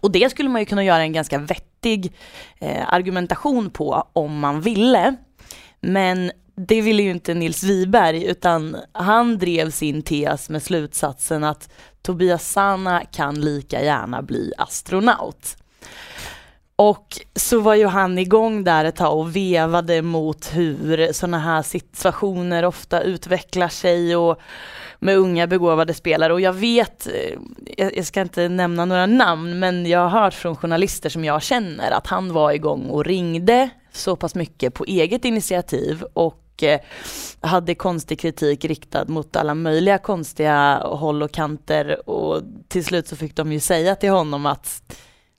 Och det skulle man ju kunna göra en ganska vettig eh, argumentation på om man ville. Men det ville ju inte Nils Wiberg utan han drev sin tes med slutsatsen att Tobias Sana kan lika gärna bli astronaut. Och så var ju han igång där ett tag och vevade mot hur sådana här situationer ofta utvecklar sig och med unga begåvade spelare och jag vet, eh, jag ska inte nämna några namn, men jag har hört från journalister som jag känner att han var igång och ringde så pass mycket på eget initiativ och eh, hade konstig kritik riktad mot alla möjliga konstiga håll och kanter och till slut så fick de ju säga till honom att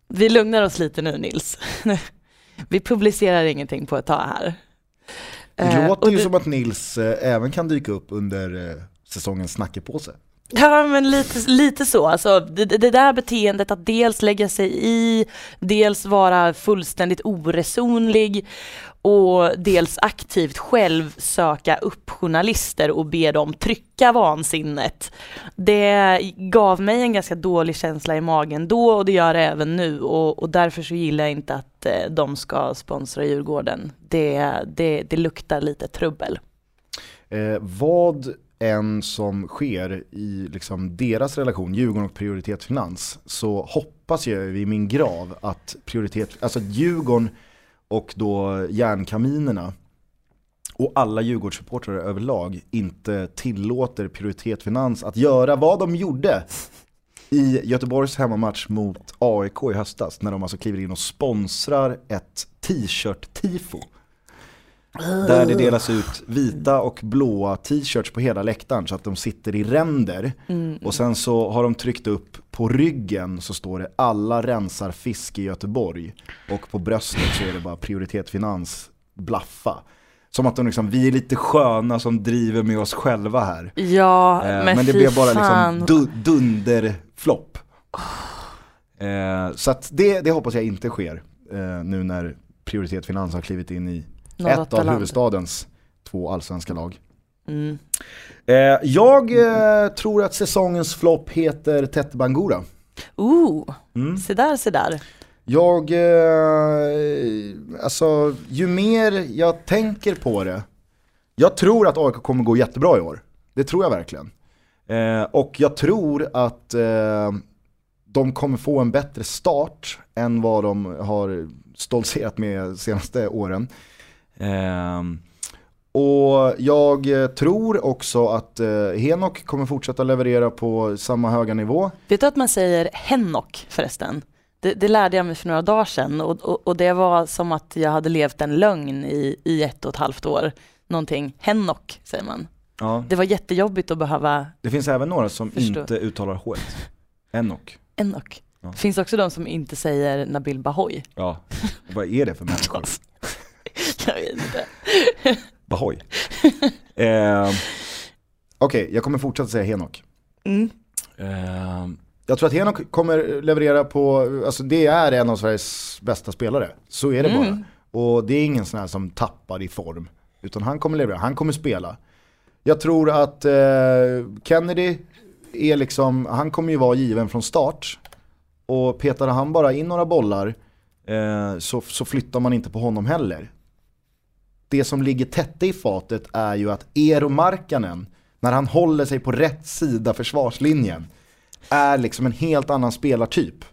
vi lugnar oss lite nu Nils. vi publicerar ingenting på ett tag här.
Det
Eh,
låter
och
ju
det-
som att Nils eh, även kan dyka upp under eh, säsongens snackepåse.
Ja men lite, lite så, alltså, det, det där beteendet att dels lägga sig i, dels vara fullständigt oresonlig och dels aktivt själv söka upp journalister och be dem trycka vansinnet. Det gav mig en ganska dålig känsla i magen då och det gör det även nu och, och därför så gillar jag inte att eh, de ska sponsra Djurgården. Det, det, det luktar lite trubbel.
Eh, vad än som sker i liksom deras relation, Djurgården och Prioritet Finans, så hoppas jag vid min grav att Prioritet, alltså att Djurgården och då järnkaminerna och alla Djurgårdssupportrar överlag inte tillåter Prioritet Finans att göra vad de gjorde i Göteborgs hemmamatch mot AIK i höstas när de alltså kliver in och sponsrar ett t-shirt-tifo. Där det delas ut vita och blåa t-shirts på hela läktaren så att de sitter i ränder. Och sen så har de tryckt upp på ryggen så står det alla rensar fisk i Göteborg. Och på bröstet så är det bara prioritet finans, blaffa. Som att de liksom, vi är lite sköna som driver med oss själva här.
Ja,
Eh,
men,
men det blev bara liksom du, dunderflopp. Eh, så att det, det hoppas jag inte sker eh, nu när Prioritet Finans har klivit in i ett av huvudstadens två allsvenska lag.
Mm.
Eh, jag eh, tror att säsongens flopp heter Tete Bangura.
Ooh,
Mm.
se där, se där.
Jag, eh, alltså ju mer jag tänker på det, jag tror att AIK kommer gå jättebra i år. Det tror jag verkligen. Eh, och jag tror att eh, de kommer få en bättre start än vad de har stoltserat med senaste åren. Eh, och jag tror också att eh, Henok kommer fortsätta leverera på samma höga nivå.
Vet du att man säger Hennock förresten? Det, det lärde jag mig för några dagar sedan och, och, och det var som att jag hade levt en lögn i, i ett och ett halvt år. Någonting, Hennock säger man.
Ja.
Det var jättejobbigt att behöva
Det finns även några som
Förstår.
inte uttalar h Enok.
Ennock.
Ja.
Finns också de som inte säger Nabil Bahoy.
Ja. Vad är det för människor?
Jag vet inte.
Bahoy. eh, Okej, jag kommer fortsätta säga Henok.
Mm.
Eh, jag tror att Henok kommer leverera på, alltså det är en av Sveriges bästa spelare. Så är det
Mm.
bara. Och det är ingen sån här som tappar i form. Utan han kommer leverera, han kommer spela. Jag tror att eh, Kennedy är liksom, han kommer ju vara given från start. Och petade han bara in några bollar eh, så, så flyttar man inte på honom heller. Det som ligger tätt i fatet är ju att Eero Markkanen, när han håller sig på rätt sida försvarslinjen, är liksom en helt annan spelartyp.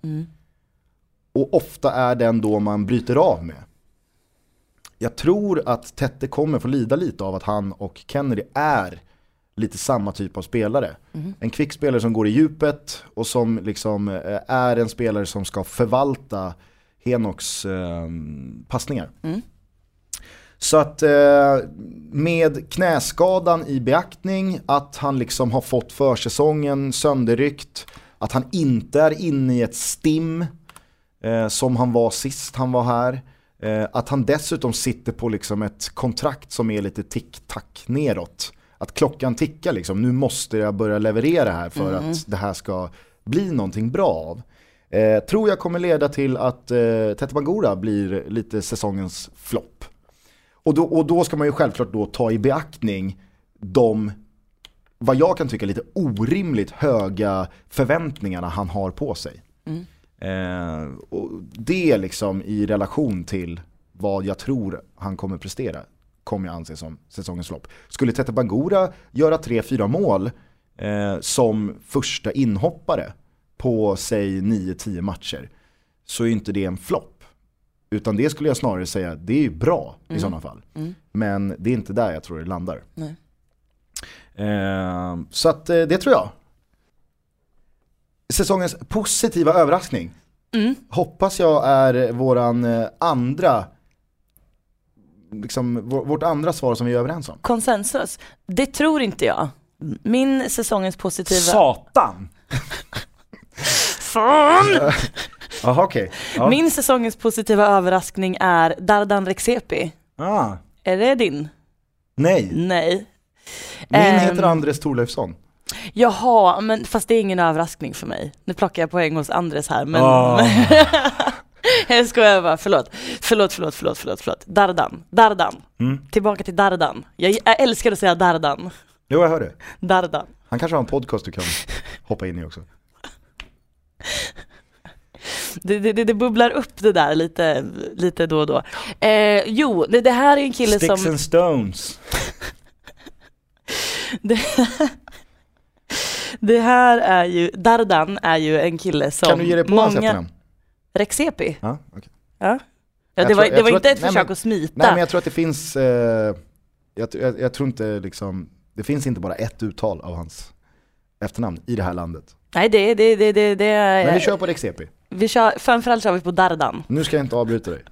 Och ofta är den då man bryter av med. Jag tror att Tette kommer få lida lite av att han och Kennedy är lite samma typ av spelare. En kvick spelare som går i djupet och som liksom eh, är en spelare som ska förvalta Henoks eh, passningar. Så att eh, med knäskadan i beaktning, att han liksom har fått försäsongen sönderryckt, att han inte är inne i ett stim, eh, som han var sist han var här. Eh, att han dessutom sitter på liksom ett kontrakt som är lite tick-tack neråt. Att klockan tickar liksom, nu måste jag börja leverera här för att det här ska bli någonting bra av. Eh, tror jag kommer leda till att eh, Tete Bangura blir lite säsongens flopp. Och då, och då ska man ju självklart då ta i beaktning de, vad jag kan tycka lite orimligt höga förväntningarna han har på sig. Eh, och det liksom i relation till vad jag tror han kommer prestera kommer jag anse som säsongens flopp. Skulle Tete Bangura göra 3-4 mål eh, som första inhoppare på säg 9-10 matcher så är inte det en flopp. Utan det skulle jag snarare säga, det är ju bra i sådana fall. Men det är inte där jag tror det landar. Eh, så att eh, det tror jag. Säsongens positiva överraskning. Hoppas jag är våran eh, andra, liksom vår, vårt andra svar som vi är överens om.
Konsensus? Det tror inte jag. Min säsongens positiva...
Satan!
Fan!
Jaha okej. Ja.
Min säsongens positiva överraskning är Dardan Rexepi.
Ah,
Är det din?
nej,
Nej.
min
Ehm,
heter Andres Thorleifsson.
Jaha, men fast det är ingen överraskning för mig. Nu plockar jag poäng hos Andres här men...
Ah.
jag skojar bara, förlåt. Förlåt, förlåt, förlåt, förlåt, förlåt. Dardan, Dardan.
Mm.
Tillbaka till Dardan. Jag, jag älskar att säga Dardan.
Jo jag hör det.
Dardan.
Han kanske har en podcast du kan hoppa in i också.
Det, det, det, det bubblar upp det där lite, lite då och då. Eh, jo, det, det här är en kille
Sticks
som...
and stones.
Det, det här är ju, Dardan är ju en kille som
Kan du ge dig på hans efternamn?
Rexepi.
Ja, okej.
Ja. Ja, det var,
tror-
det var inte
att-
ett
nej,
försök
men-
att smita.
Nej men jag tror att det finns, eh, jag, jag, jag tror inte liksom, det finns inte bara ett uttal av hans efternamn i det här landet.
Nej, det, det, det, det, det är...
Men vi kör på Rexepi.
Vi kör, framförallt kör vi på Dardan.
Nu ska jag inte avbryta dig.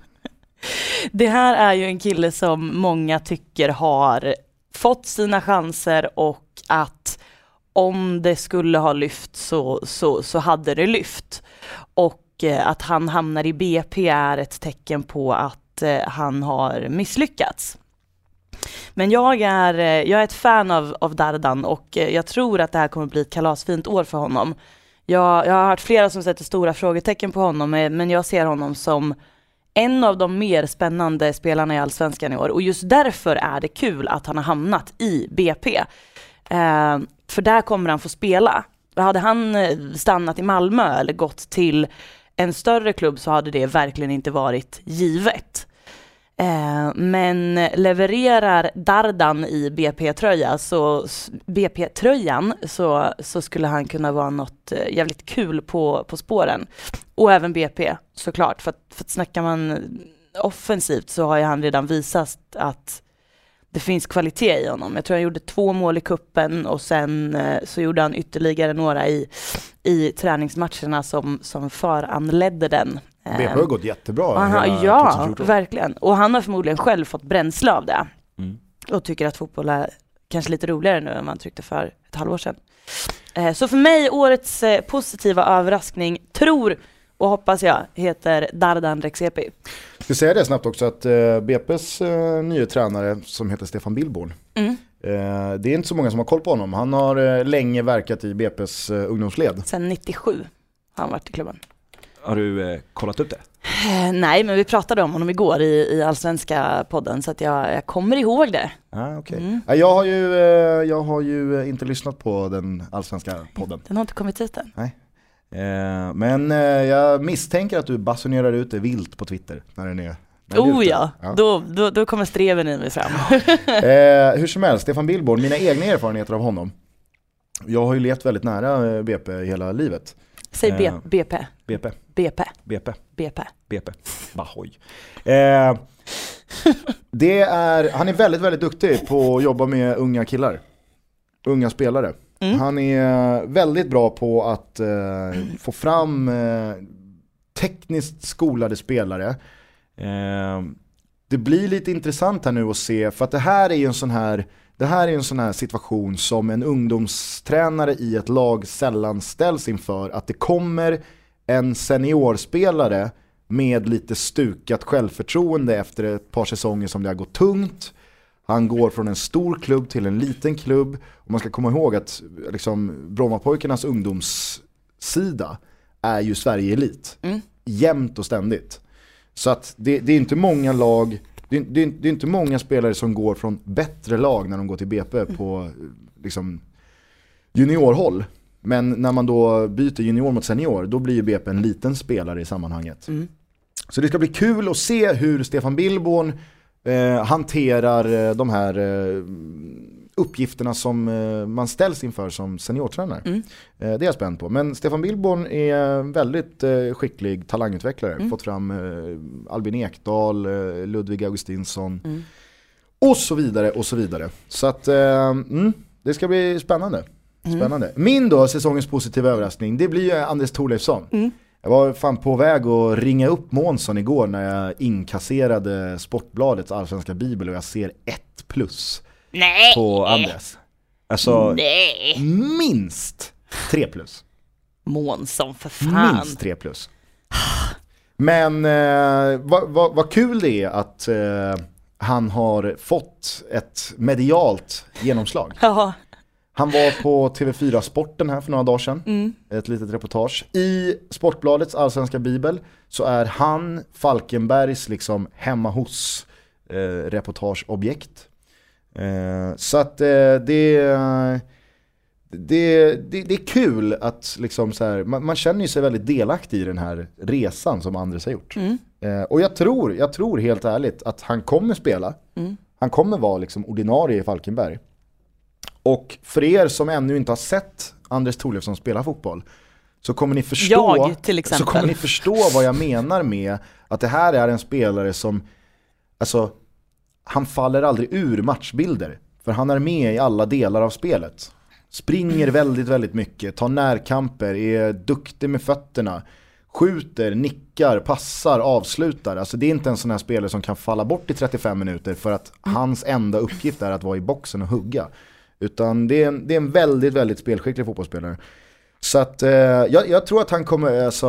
Det här är ju en kille som många tycker har fått sina chanser och att om det skulle ha lyft så, så, så hade det lyft. Och eh, att han hamnar i BP är ett tecken på att eh, han har misslyckats. Men jag är, eh, jag är ett fan av, av Dardan och jag tror att det här kommer bli ett kalasfint år för honom. Jag, jag har hört flera som sätter stora frågetecken på honom eh, men jag ser honom som en av de mer spännande spelarna i Allsvenskan i år och just därför är det kul att han har hamnat i BP. Eh, för där kommer han få spela. Hade han eh, stannat i Malmö eller gått till en större klubb så hade det verkligen inte varit givet. Eh, men levererar Dardan i BP-tröja så, BP-tröjan så, så skulle han kunna vara något eh, jävligt kul på, på spåren. Och även BP såklart, för att, för att snackar man offensivt så har ju han redan visat att det finns kvalitet i honom. Jag tror han gjorde två mål i kuppen och sen eh, så gjorde han ytterligare några i, i träningsmatcherna som, som föranledde den.
BP har gått jättebra
han har, ja,
2014.
verkligen. Och han har förmodligen själv fått bränsle av det.
Mm.
Och tycker att fotboll är kanske lite roligare nu än man tyckte för ett halvår sedan. Eh, så för mig, årets eh, positiva överraskning, tror och hoppas jag, heter Dardan Rexepi.
Jag ska säga det snabbt också att eh, BP's nye tränare som heter Stefan Billborn,
Mm.
det är inte så många som har koll på honom. Han har länge verkat i BP's ungdomsled.
Sen 97 har han varit i klubben.
Har du eh, kollat upp det?
Eh, nej, men vi pratade om honom igår i, i Allsvenska podden så att jag, jag kommer ihåg det.
Ah, okay.
Mm.
ja, jag, har ju, eh, jag har ju inte lyssnat på den allsvenska podden.
Den har inte kommit hit än.
Eh, men jag misstänker att du basunerar ut det vilt på Twitter när den är,
Oh
ute.
ja, Då, då, då kommer streven i mig fram.
Hur som helst, Stefan Billborn, mina egna erfarenheter av honom. Jag har ju levt väldigt nära BP hela livet.
Säg B,
Eh.
BP,
BP,
BP,
BP,
BP.
BP, Bahoj. Eh, det är, han är väldigt, väldigt duktig på att jobba med unga killar. Unga spelare.
Mm.
Han är väldigt bra på att eh, få fram eh, tekniskt skolade spelare. Eh, det blir lite intressant här nu att se, för att det här är ju en sån här det här är en sån här situation som en ungdomstränare i ett lag sällan ställs inför. Att det kommer en seniorspelare med lite stukat självförtroende efter ett par säsonger som det har gått tungt. Han går från en stor klubb till en liten klubb. Och man ska komma ihåg att liksom, Brommapojkarnas ungdomssida är ju Sverige-elit.
Mm.
Jämt och ständigt. Så att det, det är inte många lag, det är, det, det är inte många spelare som går från bättre lag när de går till BP på liksom, juniorhåll. Men när man då byter junior mot senior, då blir ju BP en liten spelare i sammanhanget.
Mm.
Så det ska bli kul att se hur Stefan Billborn eh, hanterar eh, de här eh, uppgifterna som eh, man ställs inför som seniortränare.
Mm.
Eh, det är jag spänd på. Men Stefan Billborn är väldigt eh, skicklig talangutvecklare.
Mm.
Fått fram Albin Ekdal, Ludvig Augustinsson
Mm.
och så vidare och så vidare. Så att mm, det ska bli spännande.
Mm.
Spännande. Min då, säsongens positiva överraskning, det blir ju Anders Thorleifsson.
Mm.
Jag var fan på väg att ringa upp Månsson igår när jag inkasserade Sportbladets allsvenska bibel och jag ser ett plus
Nej!
på Andres. Alltså
Nej!
minst tre plus.
Månsson för fan.
Minst tre plus. Men eh, vad, vad, vad kul det är att eh, han har fått ett medialt genomslag.
Ja.
Han var på TV4 Sporten här för några dagar sedan.
Mm.
Ett litet reportage. I Sportbladets allsvenska bibel så är han Falkenbergs liksom hemma hos eh, reportageobjekt. Eh, så att eh, det, det, det, det är kul att liksom så här, man, man känner ju sig väldigt delaktig i den här resan som Andres har gjort.
Mm.
Eh, och jag tror, jag tror helt ärligt att han kommer spela.
Mm.
Han kommer vara liksom ordinarie i Falkenberg. Och för er som ännu inte har sett Anders Thorleifsson spela fotboll så kommer ni förstå,
Jag, till
så kommer ni förstå vad jag menar med att det här är en spelare som, alltså, han faller aldrig ur matchbilder. För han är med i alla delar av spelet. Springer väldigt, väldigt mycket, tar närkamper, är duktig med fötterna. Skjuter, nickar, passar, avslutar. Alltså det är inte en sån här spelare som kan falla bort i 35 minuter för att hans enda uppgift är att vara i boxen och hugga. Utan det är en, det är en väldigt, väldigt spelskicklig fotbollsspelare. Så att eh, jag, jag tror att han kommer, alltså,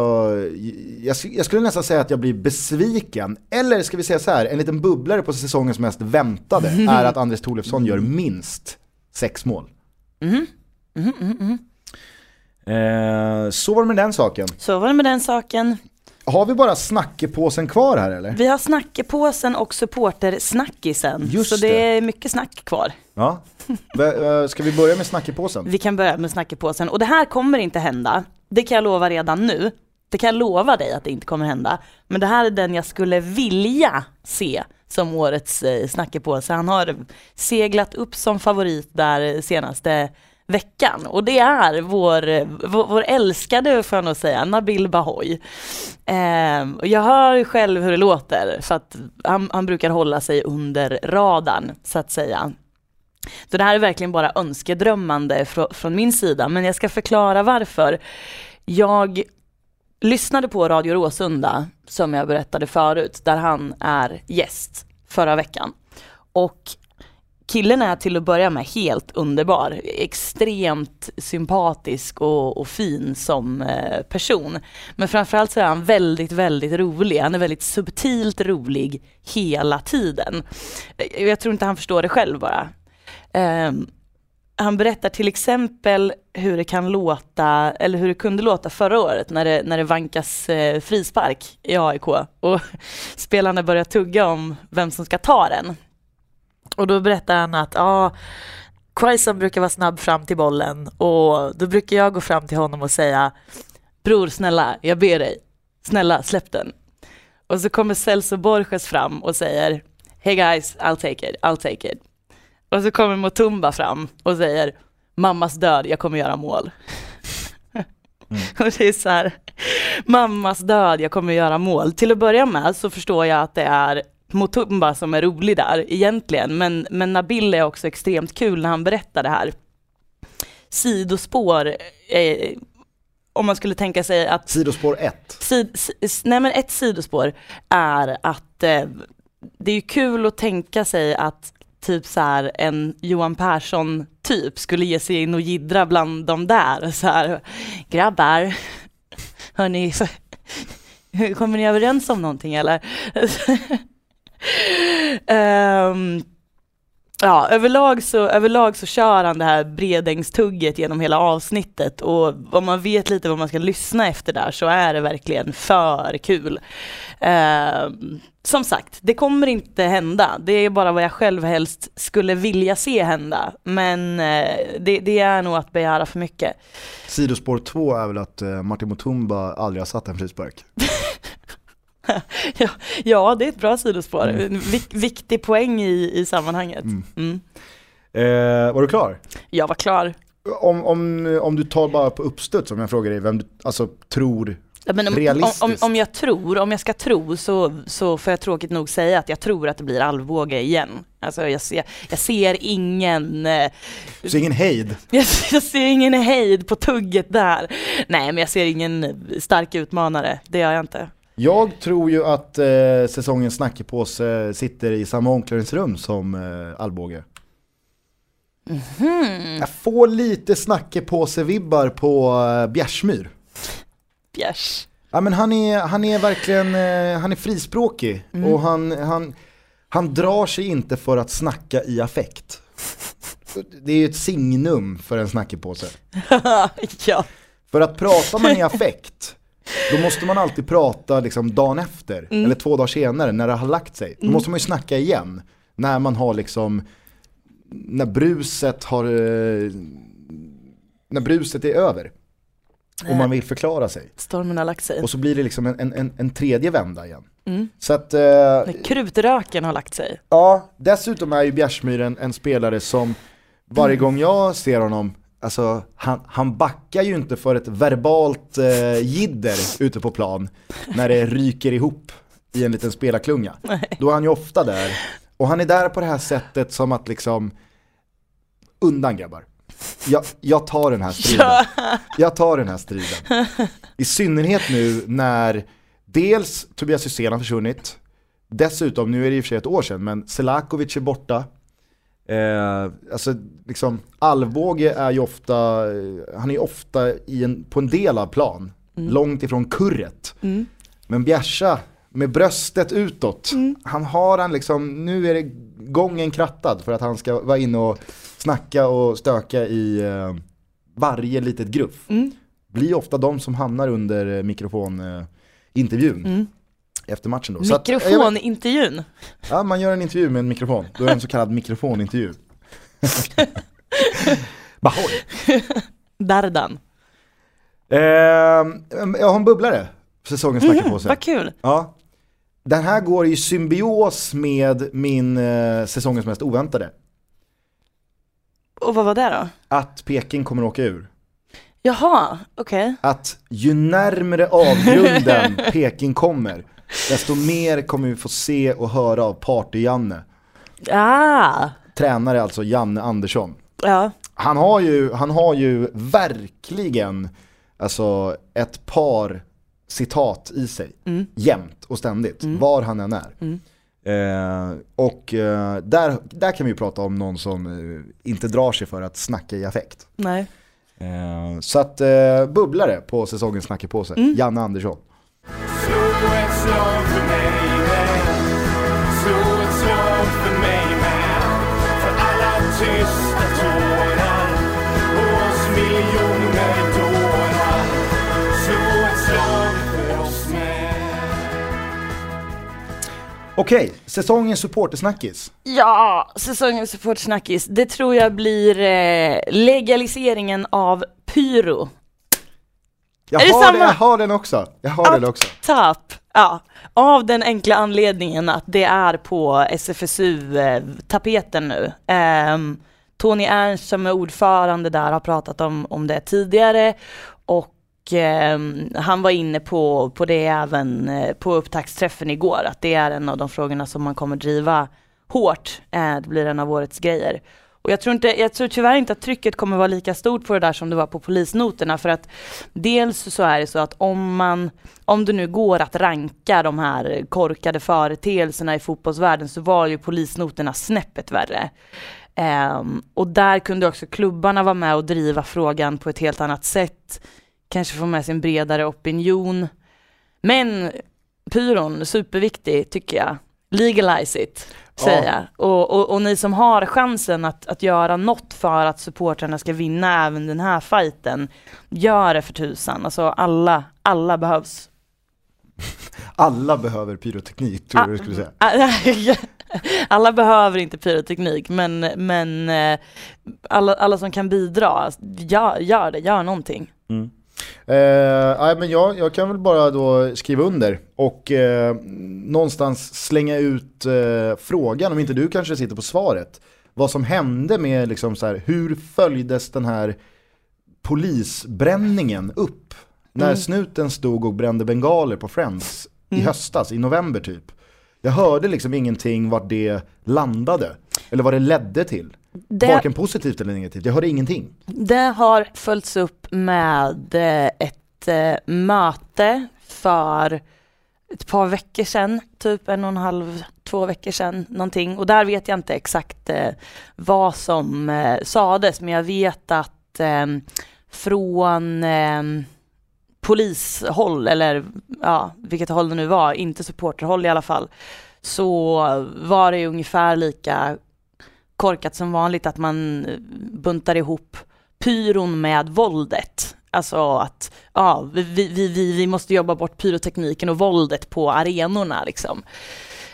jag, jag skulle nästan säga att jag blir besviken. Eller ska vi säga så här, en liten bubblare på säsongens mest väntade är att Andres Thorleifsson gör minst sex mål.
Mhm. Mhm, mhm, mhm.
Eh, så var det med den saken.
Så var det med den saken.
Har vi bara snackepåsen kvar här eller?
Vi har snackepåsen och supportersnackisen.
Just
så det
det.
är mycket snack kvar.
Ja. Eh, ska vi börja med snackepåsen?
Vi kan börja med snackepåsen och det här kommer inte hända. Det kan jag lova redan nu. Det kan jag lova dig att det inte kommer hända. Men det här är den jag skulle vilja se som årets eh, snackepåse. Han har seglat upp som favorit där senaste veckan och det är vår, eh, vår, vår älskade, får jag nog säga, Nabil Bahoy. Eh, och jag hör själv hur det låter, för att han, han brukar hålla sig under radarn, så att säga. Så det här är verkligen bara önskedrömmande fr- från min sida, men jag ska förklara varför. Jag lyssnade på Radio Råsunda, som jag berättade förut, där han är gäst förra veckan. Och killen är till att börja med helt underbar, extremt sympatisk och, och fin som eh, person. Men framförallt så är han väldigt, väldigt rolig. Han är väldigt subtilt rolig hela tiden. Jag tror inte han förstår det själv bara. Um, han berättar till exempel hur det kan låta, eller hur det kunde låta förra året när det, när det vankas eh, frispark i AIK och spelarna börjar tugga om vem som ska ta den. Och då berättar han att ah, Quaison brukar vara snabb fram till bollen och då brukar jag gå fram till honom och säga Bror snälla, jag ber dig, snälla släpp den. Och så kommer Celso Borges fram och säger Hey guys, I'll take it, I'll take it. Och så kommer Mutumba fram och säger Mammas död, jag kommer göra mål. och det är så här, mammas död, jag kommer göra mål. Till att börja med så förstår jag att det är Mutumba som är rolig där egentligen, men, men Nabil är också extremt kul när han berättar det här. Sidospår, eh, om man skulle tänka sig att
Sidospår 1.
Sid, nej men ett sidospår är att eh, det är kul att tänka sig att typ så här en Johan Persson typ skulle ge sig in och jiddra bland de där så här grabbar, hörni, Kommer ni överens om någonting eller? um, ja, överlag så, överlag så kör han det här Bredängstugget genom hela avsnittet och om man vet lite vad man ska lyssna efter där så är det verkligen för kul. Ehm, som sagt, det kommer inte hända. Det är bara vad jag själv helst skulle vilja se hända. Men eh, det, det är nog att begära för mycket.
Sidospår två är väl att eh, Martin Mutumba aldrig har satt en frispark.
ja, ja, det är ett bra sidospår.
Mm.
Vik, viktig poäng i, i sammanhanget.
Mm.
Mm.
Eh, var du klar?
Jag var klar.
Om, om, om du tar bara på uppstuds, om jag frågar dig vem du alltså, tror
Ja, Men om, om,
Realistiskt.
om, om jag tror, om jag ska tro så, så får jag tråkigt nog säga att jag tror att det blir Alvbåge igen. Alltså jag ser, jag ser ingen, eh,
Så ingen hejd.
jag, ser- jag ser ingen hejd på tugget där. Nej men jag ser ingen stark utmanare, det gör jag inte.
Jag tror ju att eh, säsongens snackepåse sitter i samma omklädningsrum som eh, Alvbåge.
Mhm.
Jag får lite snackepåse-vibbar på eh, Bjärsmyr.
Bjärs.
Ja men han är, han är verkligen, eh, han är frispråkig och han, han, han drar sig inte för att snacka i affekt. Det är ju ett signum för en snackepåse.
ja.
För att pratar man i affekt, då måste man alltid prata liksom dagen efter, eller två dagar senare när det har lagt sig. Då måste man ju snacka igen, när man har liksom, när bruset har, när bruset är över. Och man vill förklara sig.
Stormen har lagt sig.
Och så blir det liksom en, en, en, tredje vända igen.
Mm.
Så att, eh,
När krutröken har lagt sig.
ja, dessutom är ju Bjärsmyr en, en spelare som varje gång jag ser honom, alltså han, han backar ju inte för ett verbalt eh, jidder ute på plan när det ryker ihop i en liten spelarklunga. Då är han ju ofta där. Och han är där på det här sättet som att liksom, undan grabbar. Jag, jag tar den här striden. Jag tar den här striden. I synnerhet nu när dels Tobias Hysén har försvunnit, dessutom, nu är det i och för sig ett år sedan, men Selakovic är borta. Eh, alltså liksom, Alvbåge är ju ofta, eh, han är ofta i en, på en del av plan, långt ifrån kurret.
Mm.
Men Bjärsa, med bröstet utåt, han har han liksom, nu är det gången krattad för att han ska vara inne och snacka och stöka i eh, varje litet gruff.
Mm.
Blir ofta de som hamnar under eh, mikrofonintervjun
Mm.
Efter matchen då. Så att,
Mikrofonintervjun.
Ja, man gör en intervju med en mikrofon. Då är det en så kallad mikrofonintervju. Bahoy.
Dardan.
Eh, jag har en bubblare, säsongens snackepåse.
Vad kul.
Ja. Den här går i symbios med min eh, säsongens mest oväntade.
Och vad var det då?
Att Peking kommer åka ur.
Jaha, okej.
Att ju närmre avgrunden Peking kommer, desto mer kommer vi få se och höra av Party-Janne.
Ah,
Tränare alltså Janne Andersson.
ja.
Han har ju, han har ju verkligen alltså, ett par citat i sig.
Mm.
Jämt och ständigt, var han än är.
Mm.
Eh, och eh, där, där kan vi ju prata om någon som eh, inte drar sig för att snacka i affekt.
Nej.
Eh, så att eh, bubblare på säsongens snackepåse,
Mm.
Janne Andersson. Okej, säsongens supportersnackis.
Ja, säsongens supportersnackis. Det tror jag blir eh, legaliseringen av pyro.
Jag
Är det
har,
samma?
jag har den också. Jag har den också.
Tapp. Ja, av den enkla anledningen att det är på SFSU-tapeten nu. Ehm, Tony Ernst som är ordförande där har pratat om, om det tidigare och ehm, han var inne på, på det även eh, på upptaktsträffen igår, att det är en av de frågorna som man kommer driva hårt. Eh, det blir en av årets grejer. Och jag tror, inte, jag tror tyvärr inte att trycket kommer vara lika stort på det där som det var på polisnoterna för att dels så är det så att om man, om det nu går att ranka de här korkade företeelserna i fotbollsvärlden så var ju polisnoterna snäppet värre. Um, och där kunde också klubbarna vara med och driva frågan på ett helt annat sätt. Kanske få med sig en bredare opinion. Men pyron, superviktig tycker jag. Legalize it, säger jag. Och, och, och ni som har chansen att, att göra något för att supportrarna ska vinna även den här fighten, gör det för tusan. Alltså alla, alla behövs.
Alla behöver pyroteknik tror jag du skulle säga.
alla behöver inte pyroteknik, men, men eh, alla, alla som kan bidra, gör, gör det, gör någonting.
Mm.
Eh, men jag, jag kan väl bara då skriva under och eh, någonstans slänga ut eh, frågan, om inte du kanske sitter på svaret, vad som hände med liksom så här, hur följdes den här polisbränningen upp? När
Mm.
snuten stod och brände bengaler på Friends i
Mm.
höstas, i november typ. Jag hörde liksom ingenting vart det landade, eller vad det ledde till.
Det,
Varken positivt eller negativt, jag hörde ingenting.
det har följts upp med eh, ett eh, möte för ett par veckor sedan, typ en och en halv, två veckor sedan någonting. Och där vet jag inte exakt eh, vad som eh, sades, men jag vet att eh, från eh, polishåll, eller ja, vilket håll det nu var, inte supporterhåll i alla fall, så var det ungefär lika korkat som vanligt att man eh, buntar ihop pyron med våldet. Alltså att ja, vi, vi, vi, vi måste jobba bort pyrotekniken och våldet på arenorna liksom.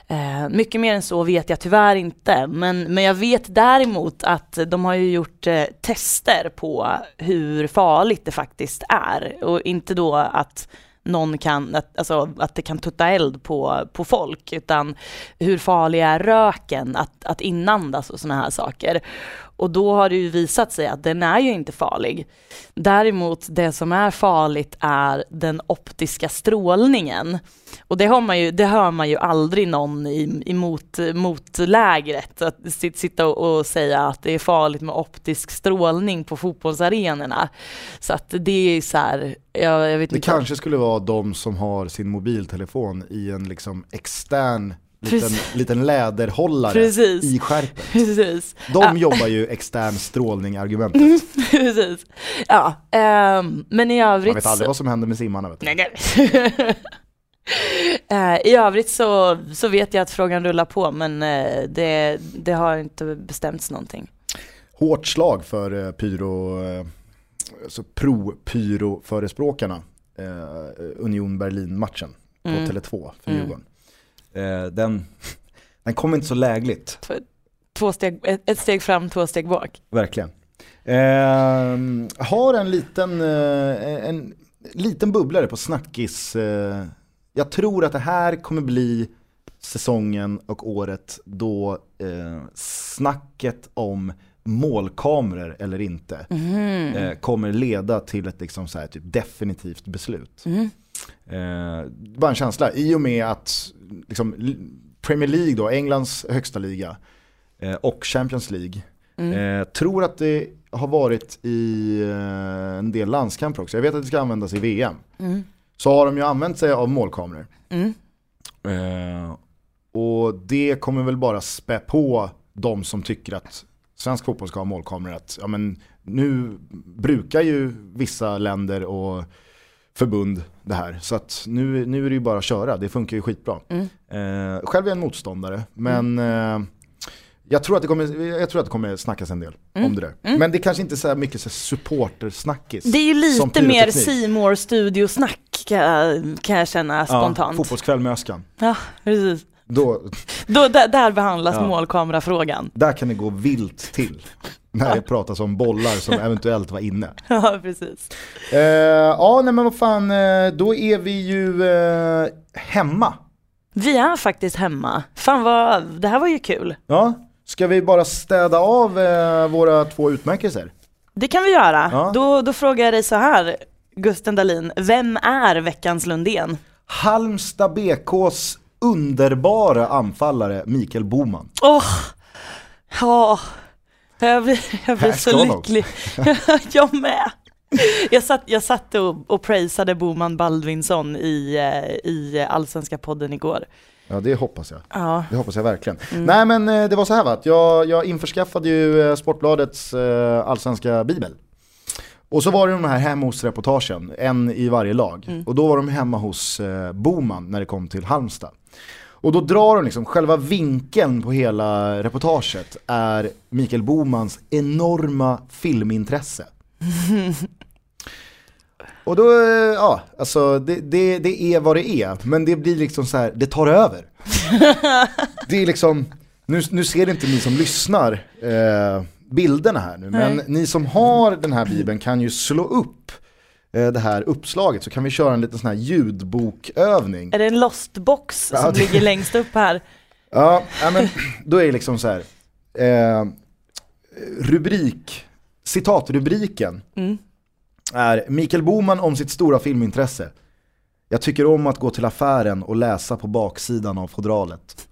Eh, mycket mer än så vet jag tyvärr inte, men, men jag vet däremot att de har ju gjort eh, tester på hur farligt det faktiskt är och inte då att någon kan, att, alltså, att det kan tutta eld på, på folk, utan hur farlig är röken att, att inandas och sådana här saker. Och då har det ju visat sig att den är ju inte farlig. Däremot det som är farligt är den optiska strålningen. Och det, har man ju, det hör man ju aldrig någon i, emot mot lägret, att sit- sitta och, säga att det är farligt med optisk strålning på fotbollsarenorna. Så att det är så här, jag, jag vet
Det
inte.
kanske skulle vara de som har sin mobiltelefon i en liksom extern liten, liten läderhållare
Precis.
i skärpen.
Precis.
De
Ja.
jobbar ju extern strålning-argumentet.
Precis. Ja, ehm, men i övrigt
Man vet aldrig
så-
vad som händer med simmarna. Vet du.
Nej, nej. Eh, I övrigt så, så vet jag att frågan rullar på men eh, det, det har inte bestämts någonting.
Hårt slag för eh, pyro, alltså pro-pyro-förespråkarna. Eh, Union Berlin-matchen på
Mm.
Tele2 för
Mm.
Djurgården.
Eh, den,
Den kom inte så lägligt,
Två steg, ett, ett steg fram, två steg bak.
verkligen. Eh, har en liten, eh, en liten bubblare på snackis. Eh, jag tror att det här kommer bli säsongen och året då eh, snacket om målkameror eller inte eh, kommer leda till ett liksom så här, typ definitivt beslut. Eh, bara en känsla, i och med att liksom, Premier League då, Englands högsta liga eh, och Champions League
Mm.
Eh, tror att det har varit i eh, en del landskamper också. Jag vet att det ska användas i VM.
Mm.
Så har de ju använt sig av målkameror.
Mm.
Eh, och det kommer väl bara spä på de som tycker att svensk fotboll ska ha målkameror. Att, ja, men, nu brukar ju vissa länder och förbund det här. Så att nu, nu är det ju bara att köra, det funkar ju skitbra.
Mm.
Eh, själv är jag en motståndare, men eh, jag, tror att det kommer, jag tror att det kommer snackas en del
Mm.
om det där.
Mm.
Men det kanske inte är så mycket så supportersnackis.
Det är ju lite mer. Simor studiosnack kan, kan jag känna spontant.
Fotbollskväll med Öskan.
Ja, precis.
Då,
Då, där, där behandlas
Ja.
målkamerafrågan.
där kan det gå vilt till. När det pratas om bollar som eventuellt var inne.
Ja, precis.
Eh, ja, nej men vad fan, eh, då är vi ju eh, hemma.
Vi är faktiskt hemma. Fan vad, det här var ju kul.
Ja, ska vi bara städa av eh, våra två utmärkelser?
Det kan vi göra.
Ja.
Då, då frågar jag dig så här, Gusten Dahlin, vem är veckans Lundén?
Halmstad BKs underbara anfallare Mikael Boman.
Åh, ja, jag blir, jag blir så lycklig. jag med. Jag satt, jag satt och, och prisade Boman Baldvinsson i, eh, i Allsvenska podden igår.
Ja, det hoppas jag.
Ja,
Det hoppas jag verkligen.
Mm.
Nej men eh, det var så här va, att jag, jag införskaffade ju eh, Sportbladets allsvenska bibel. Och så var det de här hemma hos-reportagen, en i varje lag.
Mm.
Och då var de hemma hos eh, Boman när det kom till Halmstad. Och då drar de liksom, själva vinkeln på hela reportaget är Mikael Bomans enorma filmintresse. Och då, eh, ja, alltså det, det, det är vad det är, men det blir liksom så här, det tar över. det är liksom, nu, nu ser inte ni som lyssnar eh, bilderna här nu, men
Nej.
ni som har den här bibeln kan ju slå upp det här uppslaget så kan vi köra en liten sån här ljudbokövning.
Är det en lost box
Ja,
som
det-
ligger längst upp här?
Ja, ja, men då är det liksom så här. Eh, rubrik, citatrubriken
Mm.
är Mikael Boman om sitt stora filmintresse. Jag tycker om att gå till affären och läsa på baksidan av fodralet.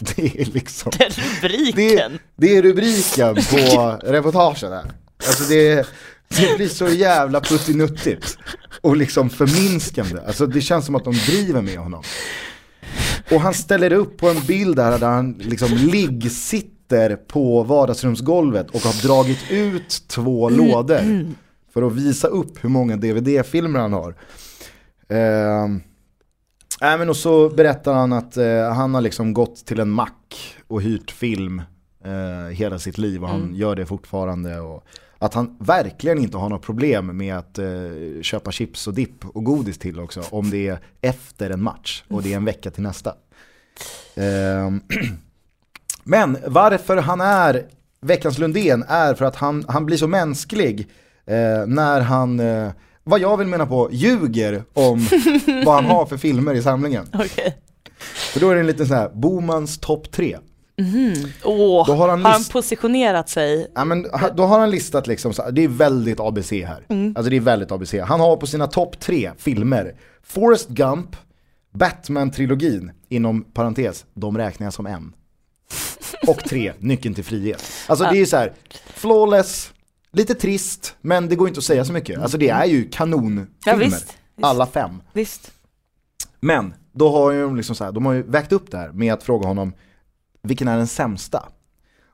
Det är liksom,
Den rubriken.
det är rubriken på reportagen här. Alltså det, det blir så jävla puttinuttigt och liksom förminskande. Alltså det känns som att de driver med honom. Och han ställer upp på en bild där, där han liksom liggsitter på vardagsrumsgolvet och har dragit ut två lådor för att visa upp hur många DVD-filmer han har. Men och så berättar han att eh, han har liksom gått till en mack och hyrt film eh, hela sitt liv och han gör det fortfarande. Och att han verkligen inte har något problem med att eh, köpa chips och dipp och godis till också om det är efter en match och det är en vecka till nästa. Ehm, men varför han är veckans Lundén är för att han, han blir så mänsklig eh, när han, eh, vad jag vill mena på, ljuger om vad han har för filmer i samlingen.
Okej.
För då är det en liten sån här, Bomans topp tre.
Åh,
Då har
har
han
han,
list-
positionerat sig?
Ja, men, då har han listat liksom, så, det är väldigt ABC här. Alltså det är väldigt ABC. Han har på sina topp tre filmer, Forrest Gump, Batman-trilogin, inom parentes, de räknar jag som en. Och tre, Nyckeln till frihet. Alltså det är så här, flawless, lite trist, men det går inte att säga så mycket. Alltså det är ju kanonfilmer.
Ja, visst, visst.
Alla fem.
Visst.
Men då har ju de liksom så här, de har ju vägt upp det här med att fråga honom vilken är den sämsta?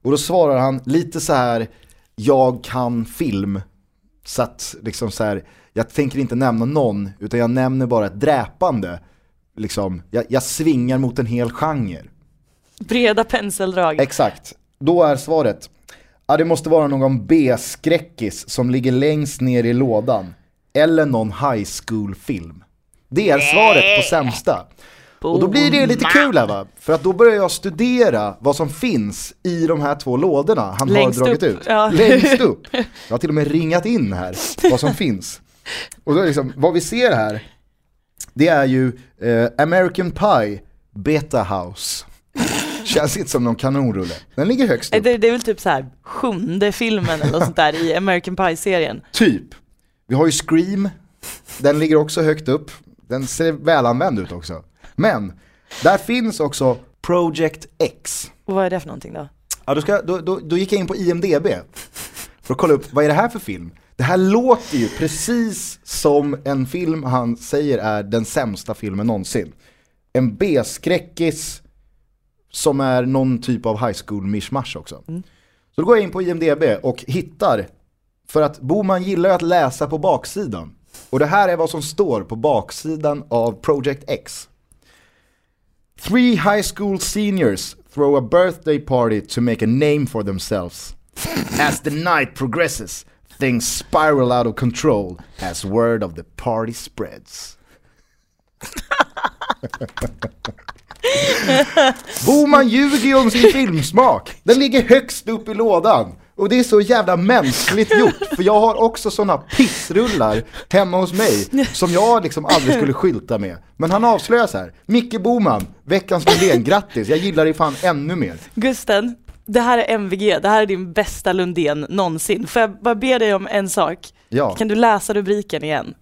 Och då svarar han lite så här, jag kan film. Så att liksom så här, jag tänker inte nämna någon, utan jag nämner bara ett dräpande. Liksom, jag, jag svingar mot en hel genre.
Breda penseldrag.
Exakt. Då är svaret, ja det måste vara någon B-skräckis som ligger längst ner i lådan. Eller någon high school-film. Det är svaret på sämsta. Och då blir det lite kul här va, för att då börjar jag studera vad som finns i de här två lådorna han
Längst
har dragit
upp,
ut.
ja.
Längst upp. Jag har till och med ringat in här vad som finns. Och då liksom, vad vi ser här, det är ju eh, American Pie Beta House. Känns inte som någon kanonrulle. Den ligger högst upp.
Det, det är väl typ så här sjunde filmen eller något sånt där i American Pie-serien.
Typ. Vi har ju Scream, den ligger också högt upp. Den ser välanvänd ut också. Men, där finns också Project X.
Och vad är det för någonting då?
Ja, då, ska, då, då, då gick jag in på IMDB för att kolla upp, vad är det här för film? Det här låter ju precis som en film han säger är den sämsta filmen någonsin. En B-skräckis som är någon typ av high school mishmash också. Så då går jag in på IMDB och hittar, för att Boman gillar ju att läsa på baksidan. Och det här är vad som står på baksidan av Project X. Three high school seniors throw a birthday party to make a name for themselves. As the night progresses, things spiral out of control as word of the party spreads. Boman ljuger ju om sin filmsmak. Den ligger högst upp i lådan. Och det är så jävla mänskligt gjort, för jag har också sådana pissrullar hemma hos mig som jag liksom aldrig skulle skylta med. Men han avslöjar här. Micke Boman, veckans Lundén, grattis, jag gillar dig fan ännu mer.
Gusten, det här är MVG, det här är din bästa Lundén någonsin. Får jag bara be dig om en sak?
Ja.
Kan du läsa rubriken igen?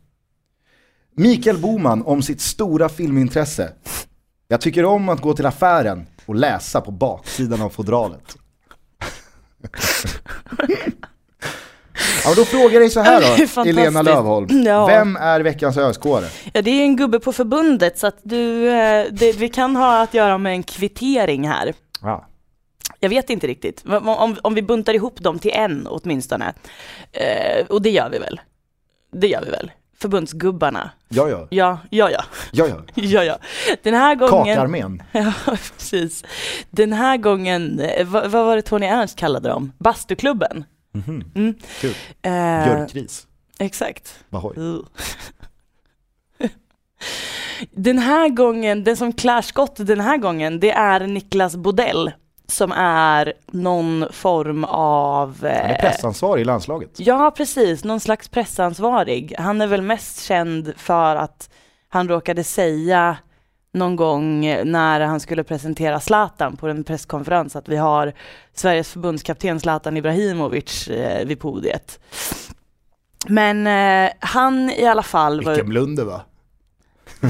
Mikael Boman om sitt stora filmintresse. Jag tycker om att gå till affären och läsa på baksidan av fodralet. Ja, men då frågar jag dig så här då. Elena Lövholm.
Ja.
Vem är veckans öskåre?
Ja, det är en gubbe på förbundet så att du, eh, det, vi kan ha att göra med en kvittering här.
Ja.
Jag vet inte riktigt. Om, om, om vi buntar ihop dem till en åtminstone. Eh, och det gör vi väl. Det gör vi väl. Förbundsgubbarna.
Ja, ja,
Ja, ja, ja.
ja, ja.
ja, ja. Den här gången...
Kakarmén.
Ja, precis. Den här gången, eh, vad, vad var det Tony Ernst kallade dem? Bastuklubben.
Mhm.
Mm.
Kul.
Eh,
Björkris.
Exakt.
Bahoj.
Uh. Den här gången, den som klär skott den här gången, det är Niklas Bodell som är någon form av...
Han är
eh,
pressansvarig i landslaget.
Ja, precis. Någon slags pressansvarig. Han är väl mest känd för att han råkade säga någon gång när han skulle presentera Zlatan på en presskonferens att vi har Sveriges förbundskapten Zlatan Ibrahimovic eh, vid podiet. Men eh, han i alla fall.
Vilken blunder va?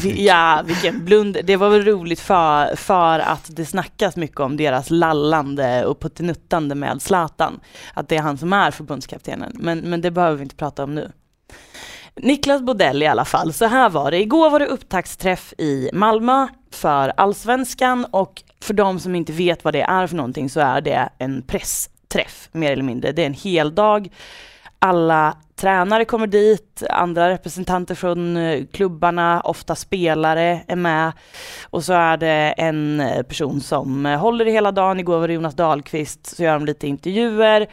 Ja, vilken blund. Det var väl roligt för, för att det snackas mycket om deras lallande och puttinuttande med Zlatan. Att det är han som är förbundskaptenen. Men, men det behöver vi inte prata om nu. Niklas Bodell i alla fall, så här var det. Igår var det upptaktsträff i Malmö för Allsvenskan och för de som inte vet vad det är för någonting så är det en pressträff mer eller mindre. Det är en hel dag. Alla tränare kommer dit, andra representanter från eh, klubbarna, ofta spelare är med. Och så är det en eh, person som eh, håller i hela dagen. Igår var det Jonas Dahlqvist, så gör de lite intervjuer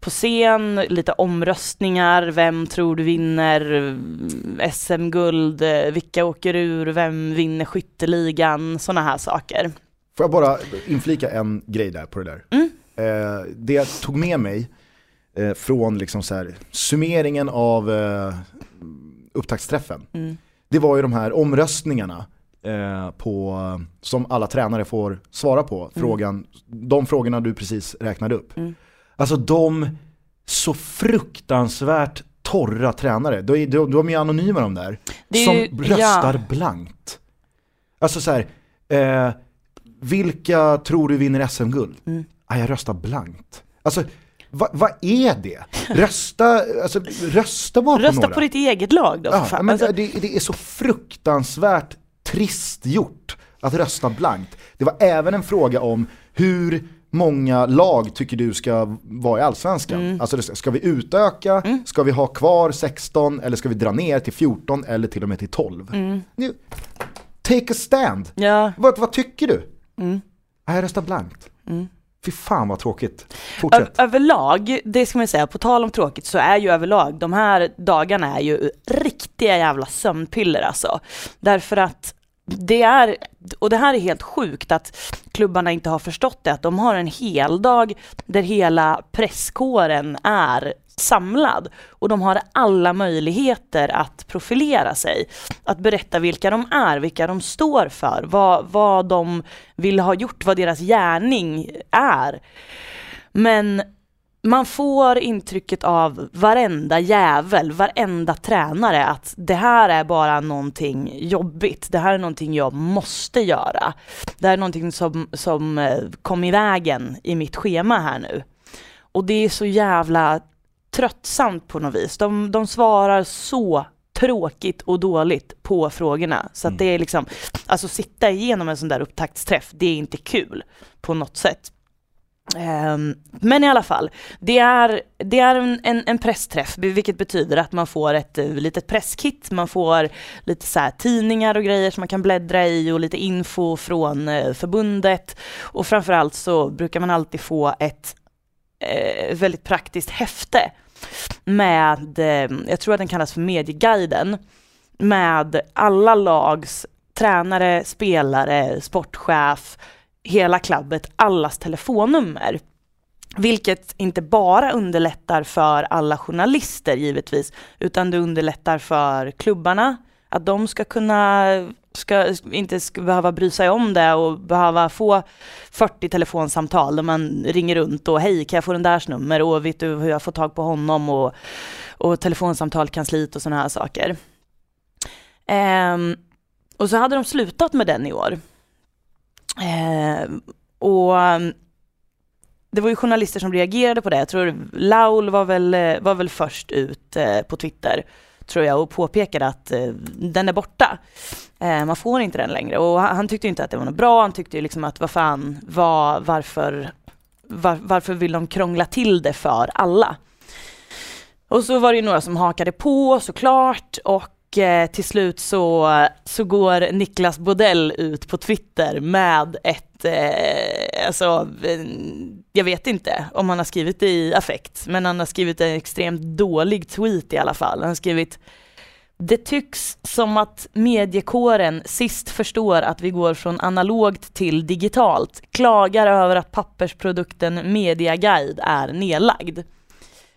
på scen, lite omröstningar. Vem tror du vinner SM-guld? Vilka åker ur? Vem vinner skytteligan? Sådana här saker.
Får jag bara inflika en grej där på det där.
Mm.
Eh, det jag tog med mig eh, från liksom så här, summeringen av eh, upptaktsträffen,
Mm.
det var ju de här omröstningarna eh, på, som alla tränare får svara på. Frågan, De frågorna du precis räknade upp.
Mm.
Alltså de så fruktansvärt torra tränare, de, de, de är ju anonyma de där,
är
som
ju-
röstar
ja.
blankt. Alltså så här, eh, vilka tror du vinner SM-guld?
Mm.
Ah, jag röstar blankt. Alltså, vad vad är det? Rösta, alltså, rösta bara på
Rösta
några.
på ditt eget lag då.
Ja, men
Alltså,
det, det är så fruktansvärt trist gjort att rösta blankt. Det var även en fråga om hur många lag tycker du ska vara i Allsvenskan?
Mm.
Alltså ska vi utöka, ska vi ha kvar 16 eller ska vi dra ner till 14 eller till och med till 12?
Mm.
Nu, take a stand.
ja.
Vad, vad tycker du?
Mm.
Jag röstar blankt.
Mm.
Fy fan vad tråkigt.
Ö-
Fortsätt.
överlag, det ska man säga, på tal om tråkigt så är ju överlag, de här dagarna är ju riktiga jävla sömnpiller alltså. Därför att det är, och det här är helt sjukt att klubbarna inte har förstått det, att de har en hel dag där hela presskåren är samlad och de har alla möjligheter att profilera sig, att berätta vilka de är, vilka de står för, vad, vad de vill ha gjort, vad deras gärning är. Men man får intrycket av varenda jävel, varenda tränare att det här är bara någonting jobbigt. Det här är någonting jag måste göra. Det här är någonting som, som eh, kom i vägen i mitt schema här nu. Och det är så jävla tröttsamt på något vis. De, de svarar så tråkigt och dåligt på frågorna. Så att det är liksom, alltså sitta igenom en sån där upptaktsträff, det är inte kul på något sätt. Ehm, men i alla fall, det är, det är en, en, en pressträff, vilket betyder att man får ett eh, litet presskit, man får lite så här tidningar och grejer som man kan bläddra i och lite info från eh, förbundet. Och framförallt så brukar man alltid få ett eh, väldigt praktiskt häfte med, eh, jag tror att den kallas för Medieguiden, med alla lags tränare, spelare, sportchef, hela klubbet, allas telefonnummer. Vilket inte bara underlättar för alla journalister givetvis, utan det underlättar för klubbarna, att de ska kunna, ska, inte ska behöva bry sig om det och behöva få 40 telefonsamtal där man ringer runt och hej kan jag få den där nummer och vet du hur jag får tag på honom och, och telefonsamtal kansliet och sådana här saker. Ehm, och så hade de slutat med den i år. Ehm, och det var ju journalister som reagerade på det. Jag tror Laul var väl, var väl först ut eh, på Twitter, tror jag, och påpekade att eh, den är borta. Eh, man får inte den längre. Och han, han tyckte inte att det var något bra. Han tyckte ju liksom att vad fan, var, varför, var, varför vill de krångla till det för alla? Och så var det ju några som hakade på såklart och eh, till slut så, så går Niklas Bodell ut på Twitter med ett, eh, alltså, eh, jag vet inte om han har skrivit det i affekt, men han har skrivit en extremt dålig tweet i alla fall. Han har skrivit det tycks som att mediekåren sist förstår att vi går från analogt till digitalt, klagar över att pappersprodukten Mediaguide är nedlagd.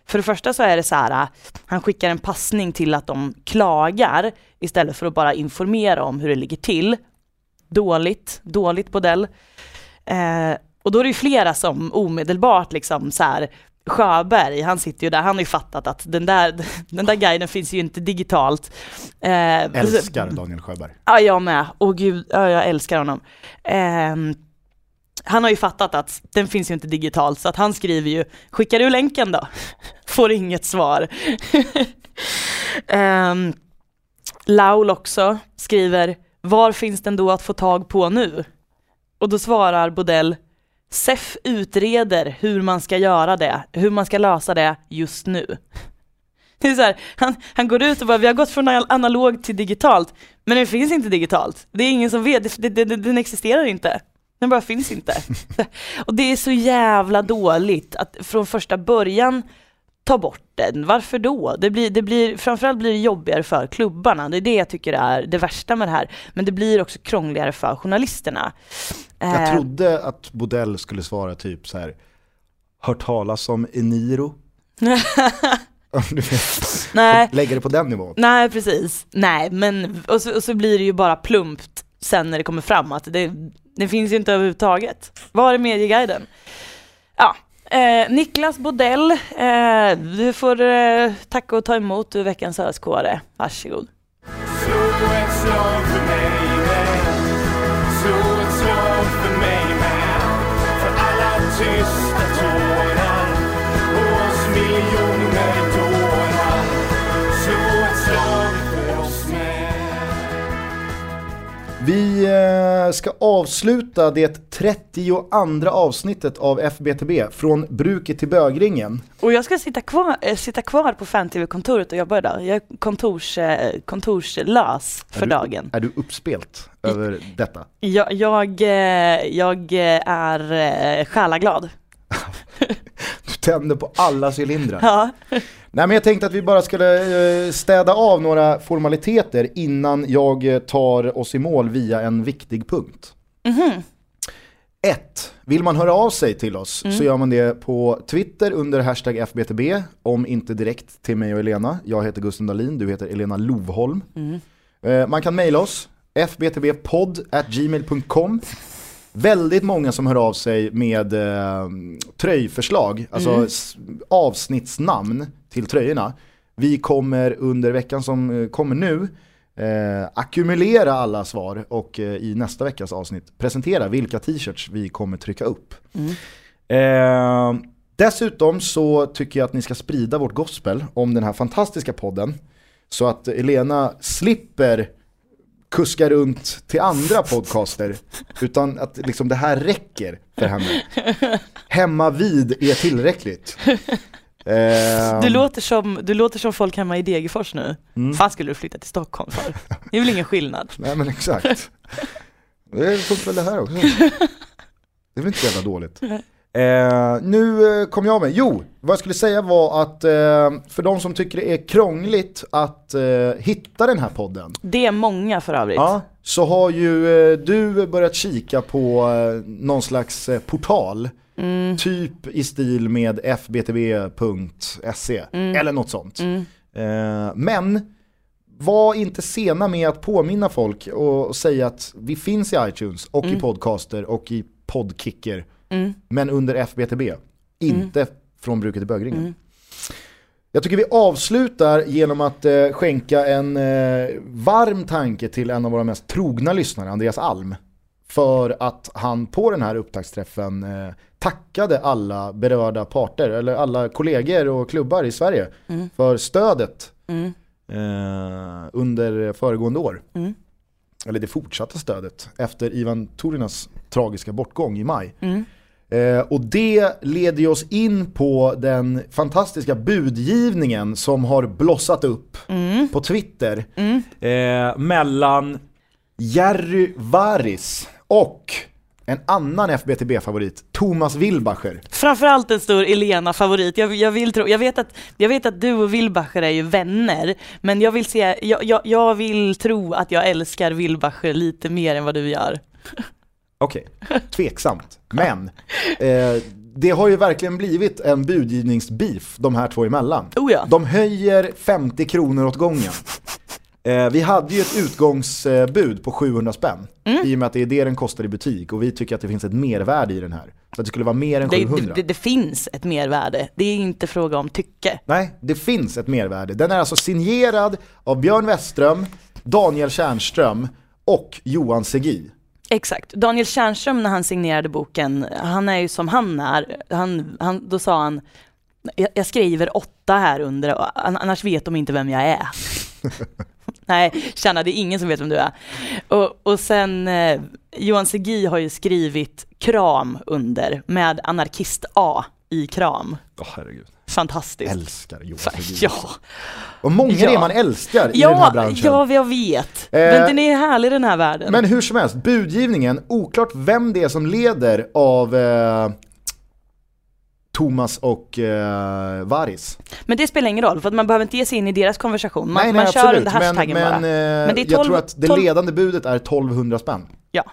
För det första så är det så här, han skickar en passning till att de klagar istället för att bara informera om hur det ligger till. Dåligt, dåligt modell. Eh, och då är det ju flera som omedelbart liksom så här, Sjöberg, han sitter ju där, han har ju fattat att den där, den där guiden finns ju inte digitalt. Eh,
Älskar Daniel Sjöberg.
Ja, jag med. Åh gud, ja, jag älskar honom. Ehm, han har ju fattat att den finns ju inte digitalt, så att han skriver ju, skickar du länken då? Får inget svar. Ehm, Laul också skriver, var finns den då att få tag på nu? Och då svarar Bodell, SEF utreder hur man ska göra det, hur man ska lösa det just nu. Det är så här, han, han går ut och bara, vi har gått från analog till digitalt, men den finns inte digitalt. Det är ingen som vet, det, det, det, den existerar inte. Den bara finns inte. och det är så jävla dåligt att från första början ta bort den. Varför då? Det blir, det blir, framförallt blir det jobbigare för klubbarna. Det är det jag tycker är det värsta med det här. Men det blir också krångligare för journalisterna.
Jag
Eh,
trodde att Bodell skulle svara typ så här. hört talas om Eniro?
Nej,
Lägger det på den nivån.
nej precis. Nej, men och så, och så blir det ju bara plumpt sen när det kommer fram att det, det finns ju inte överhuvudtaget. Var är medieguiden? Ja, eh, Niklas Bodell, eh, du får eh, tacka och ta emot du är veckans öskåre. Varsågod.
Slå ett slag för mig
Vi eh, ska avsluta det 32 avsnittet av FBTB, från bruket till bögringen.
Och jag ska sitta kvar, äh, sitta kvar på fan-tv-kontoret och jobba idag. Jag är kontors, eh, kontorslös för
är du,
dagen.
Är du uppspelt över detta?
Jag, jag, eh, jag eh, är eh, själaglad.
Tänder på alla cylindrar.
Ja.
Nej men jag tänkte att vi bara skulle eh, städa av några formaliteter innan jag eh, tar oss i mål via en viktig punkt.
Mhm.
1. Vill man höra av sig till oss så gör man det på Twitter under hashtag FBTB, om inte direkt till mig och Elena. Jag heter Gusten Dahlin, du heter Elena Lovholm. Eh, Man kan mejla oss, fbtbpodd.gmail.com. Väldigt många som hör av sig med eh, tröjförslag, alltså s- avsnittsnamn till tröjorna. Vi kommer under veckan som eh, kommer nu eh, ackumulera alla svar och eh, i nästa veckas avsnitt presentera vilka t-shirts vi kommer trycka upp. Eh, dessutom så tycker jag att ni ska sprida vårt gospel om den här fantastiska podden så att Elena slipper kuska runt till andra podcaster utan att liksom det här räcker för henne. Hemma vid är tillräckligt. Eh,
Du, låter som, du låter som folk hemma i Degerfors nu.
Mm.
Fan skulle du flytta till Stockholm för? Det är väl ingen skillnad?
Nej men exakt. Det funkar väl det här också. Det är väl inte så jävla dåligt. Eh, nu eh, kom jag med, jo, vad jag skulle säga var att eh, för de som tycker det är krångligt att eh, hitta den här podden,
Det är många för övrigt.
ja, så har ju eh, du börjat kika på eh, någon slags eh, portal,
Mm.
typ i stil med fbtb.se E, eller något sånt.
Mm.
Men var inte sena med att påminna folk och, och säga att vi finns i iTunes och i podcaster och i podkicker.
Mm.
Men under FBTB, inte från bruket i bögringen.
Mm.
Jag tycker vi avslutar genom att eh, skänka en eh, varm tanke till en av våra mest trogna lyssnare, Andreas Alm. För att han på den här upptaktsträffen eh, tackade alla berörda parter, eller alla kollegor och klubbar i Sverige
Mm.
för stödet
Mm.
eh, under föregående år.
Mm.
Eller det fortsatta stödet efter Ivan Torinas tragiska bortgång i maj.
Mm.
Eh, och det leder oss in på den fantastiska budgivningen som har blossat upp på Twitter.
Eh, mellan,
Jerry Varis och en annan FBTB-favorit, Thomas Wilbacher.
Framförallt en stor Elena-favorit. Jag, jag, vill tro, jag, vet att, jag vet att du och Wilbacher är ju vänner, men jag vill, se, jag, jag, jag vill tro att jag älskar Wilbacher lite mer än vad du gör.
Okej, tveksamt. Men eh, det har ju verkligen blivit en budgivningsbeef de här två emellan.
Oh ja.
De höjer 50 kronor åt gången. Eh, vi hade ju ett utgångsbud på 700 spänn.
Mm.
I och med att det är det den kostar i butik och vi tycker att det finns ett mervärde i den här. Så att det skulle vara mer än
Det,
700.
det, det finns ett mervärde, det är inte fråga om tycke.
Nej, det finns ett mervärde. Den är alltså signerad av Björn Westström, Daniel Tjärnström och Johan Segi.
Exakt. Daniel Tjärnström när han signerade boken, han är ju som han är. Han, han, då sa han, jag, jag skriver åtta här under, annars vet de inte vem jag är. Nej, Tjärna, det är ingen som vet vem du är. Och, och sen, eh, Johan Segi har ju skrivit kram under med anarkist A i kram.
åh herregud.
Fantastiskt.
Älskar
Fa-
Segi.
Ja,
Och många
Ja.
det är man älskar i den här
ja,
branschen.
ja, jag vet.
Eh,
Men den är härlig den här världen.
Men hur som helst, budgivningen, oklart vem det är som leder av eh, Thomas och eh, Varis.
Men det spelar ingen roll, för att man behöver inte ge sig in i deras konversation. Man,
nej,
man
nej,
kör
absolut.
under hashtaggen
men,
bara.
Men, eh,
Men det är
jag
12
tror att det
12
ledande budet är 1200 spänn.
Ja.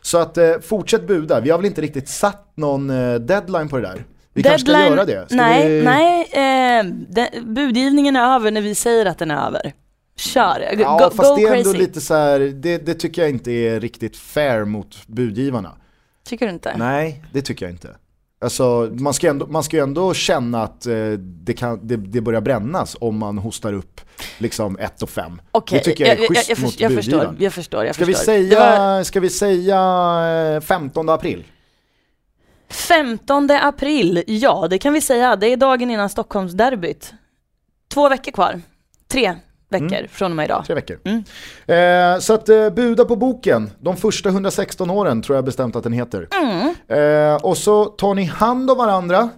Så att eh, fortsätt buda, vi har väl inte riktigt satt någon eh, deadline på det där. Vi kanske ska
Deadline-
göra det. Ska
nej,
vi...
nej. Eh, den, budgivningen är över när vi säger att den är över. Kör, Go-
Ja,
go,
fast det är ändå
crazy.
lite så här, det, det tycker jag inte är riktigt fair mot budgivarna.
Tycker du inte?
Nej, det tycker jag inte. Alltså, man ska, ändå, man ska ju ändå känna att eh, det, kan, det, det börjar brännas om man hostar upp liksom 1 och 5.
Okej,
det tycker jag är
jag, jag,
schysst
jag,
mot
förstår, jag förstår,
budgivaren.
jag förstår. Jag
Ska vi,
förstår.
Säga,
var
ska vi säga eh, 15 april?
15 april, ja det kan vi säga. Det är dagen innan Stockholmsderbyt. Två veckor kvar. Tre veckor
Mm.
från och med idag.
Tre veckor.
Mm.
Eh, så att eh, buda på boken, de första 116 åren tror jag bestämt att den heter.
Mm.
Eh, och så tar ni hand om varandra.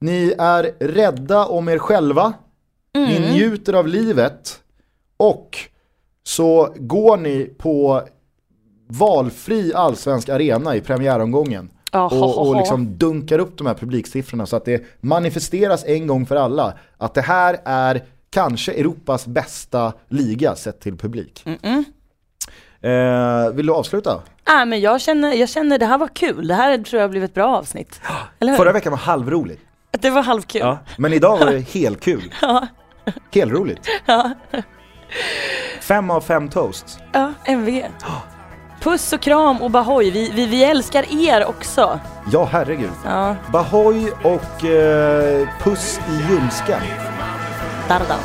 Ni är rädda om er själva. Ni
Mm.
njuter av livet. Och så går ni på valfri allsvensk arena i premiäromgången. Och, och liksom dunkar upp de här publiksiffrorna så att det manifesteras en gång för alla att det här är kanske Europas bästa liga sett till publik.
Mm-mm.
Eh, vill du avsluta?
Nej, men jag känner, jag känner det här var kul. Det här tror jag blivit ett bra avsnitt.
Förra veckan var halvroligt.
Det var halvkul.
Ja.
Men idag var det helt kul. Helt roligt. Fem av fem toasts.
Ja, MV. Puss och kram och Bahoy. Vi, vi, vi älskar er också.
Ja, herregud.
Ja,
Bahoy och eh, puss i ljumsken.
darda.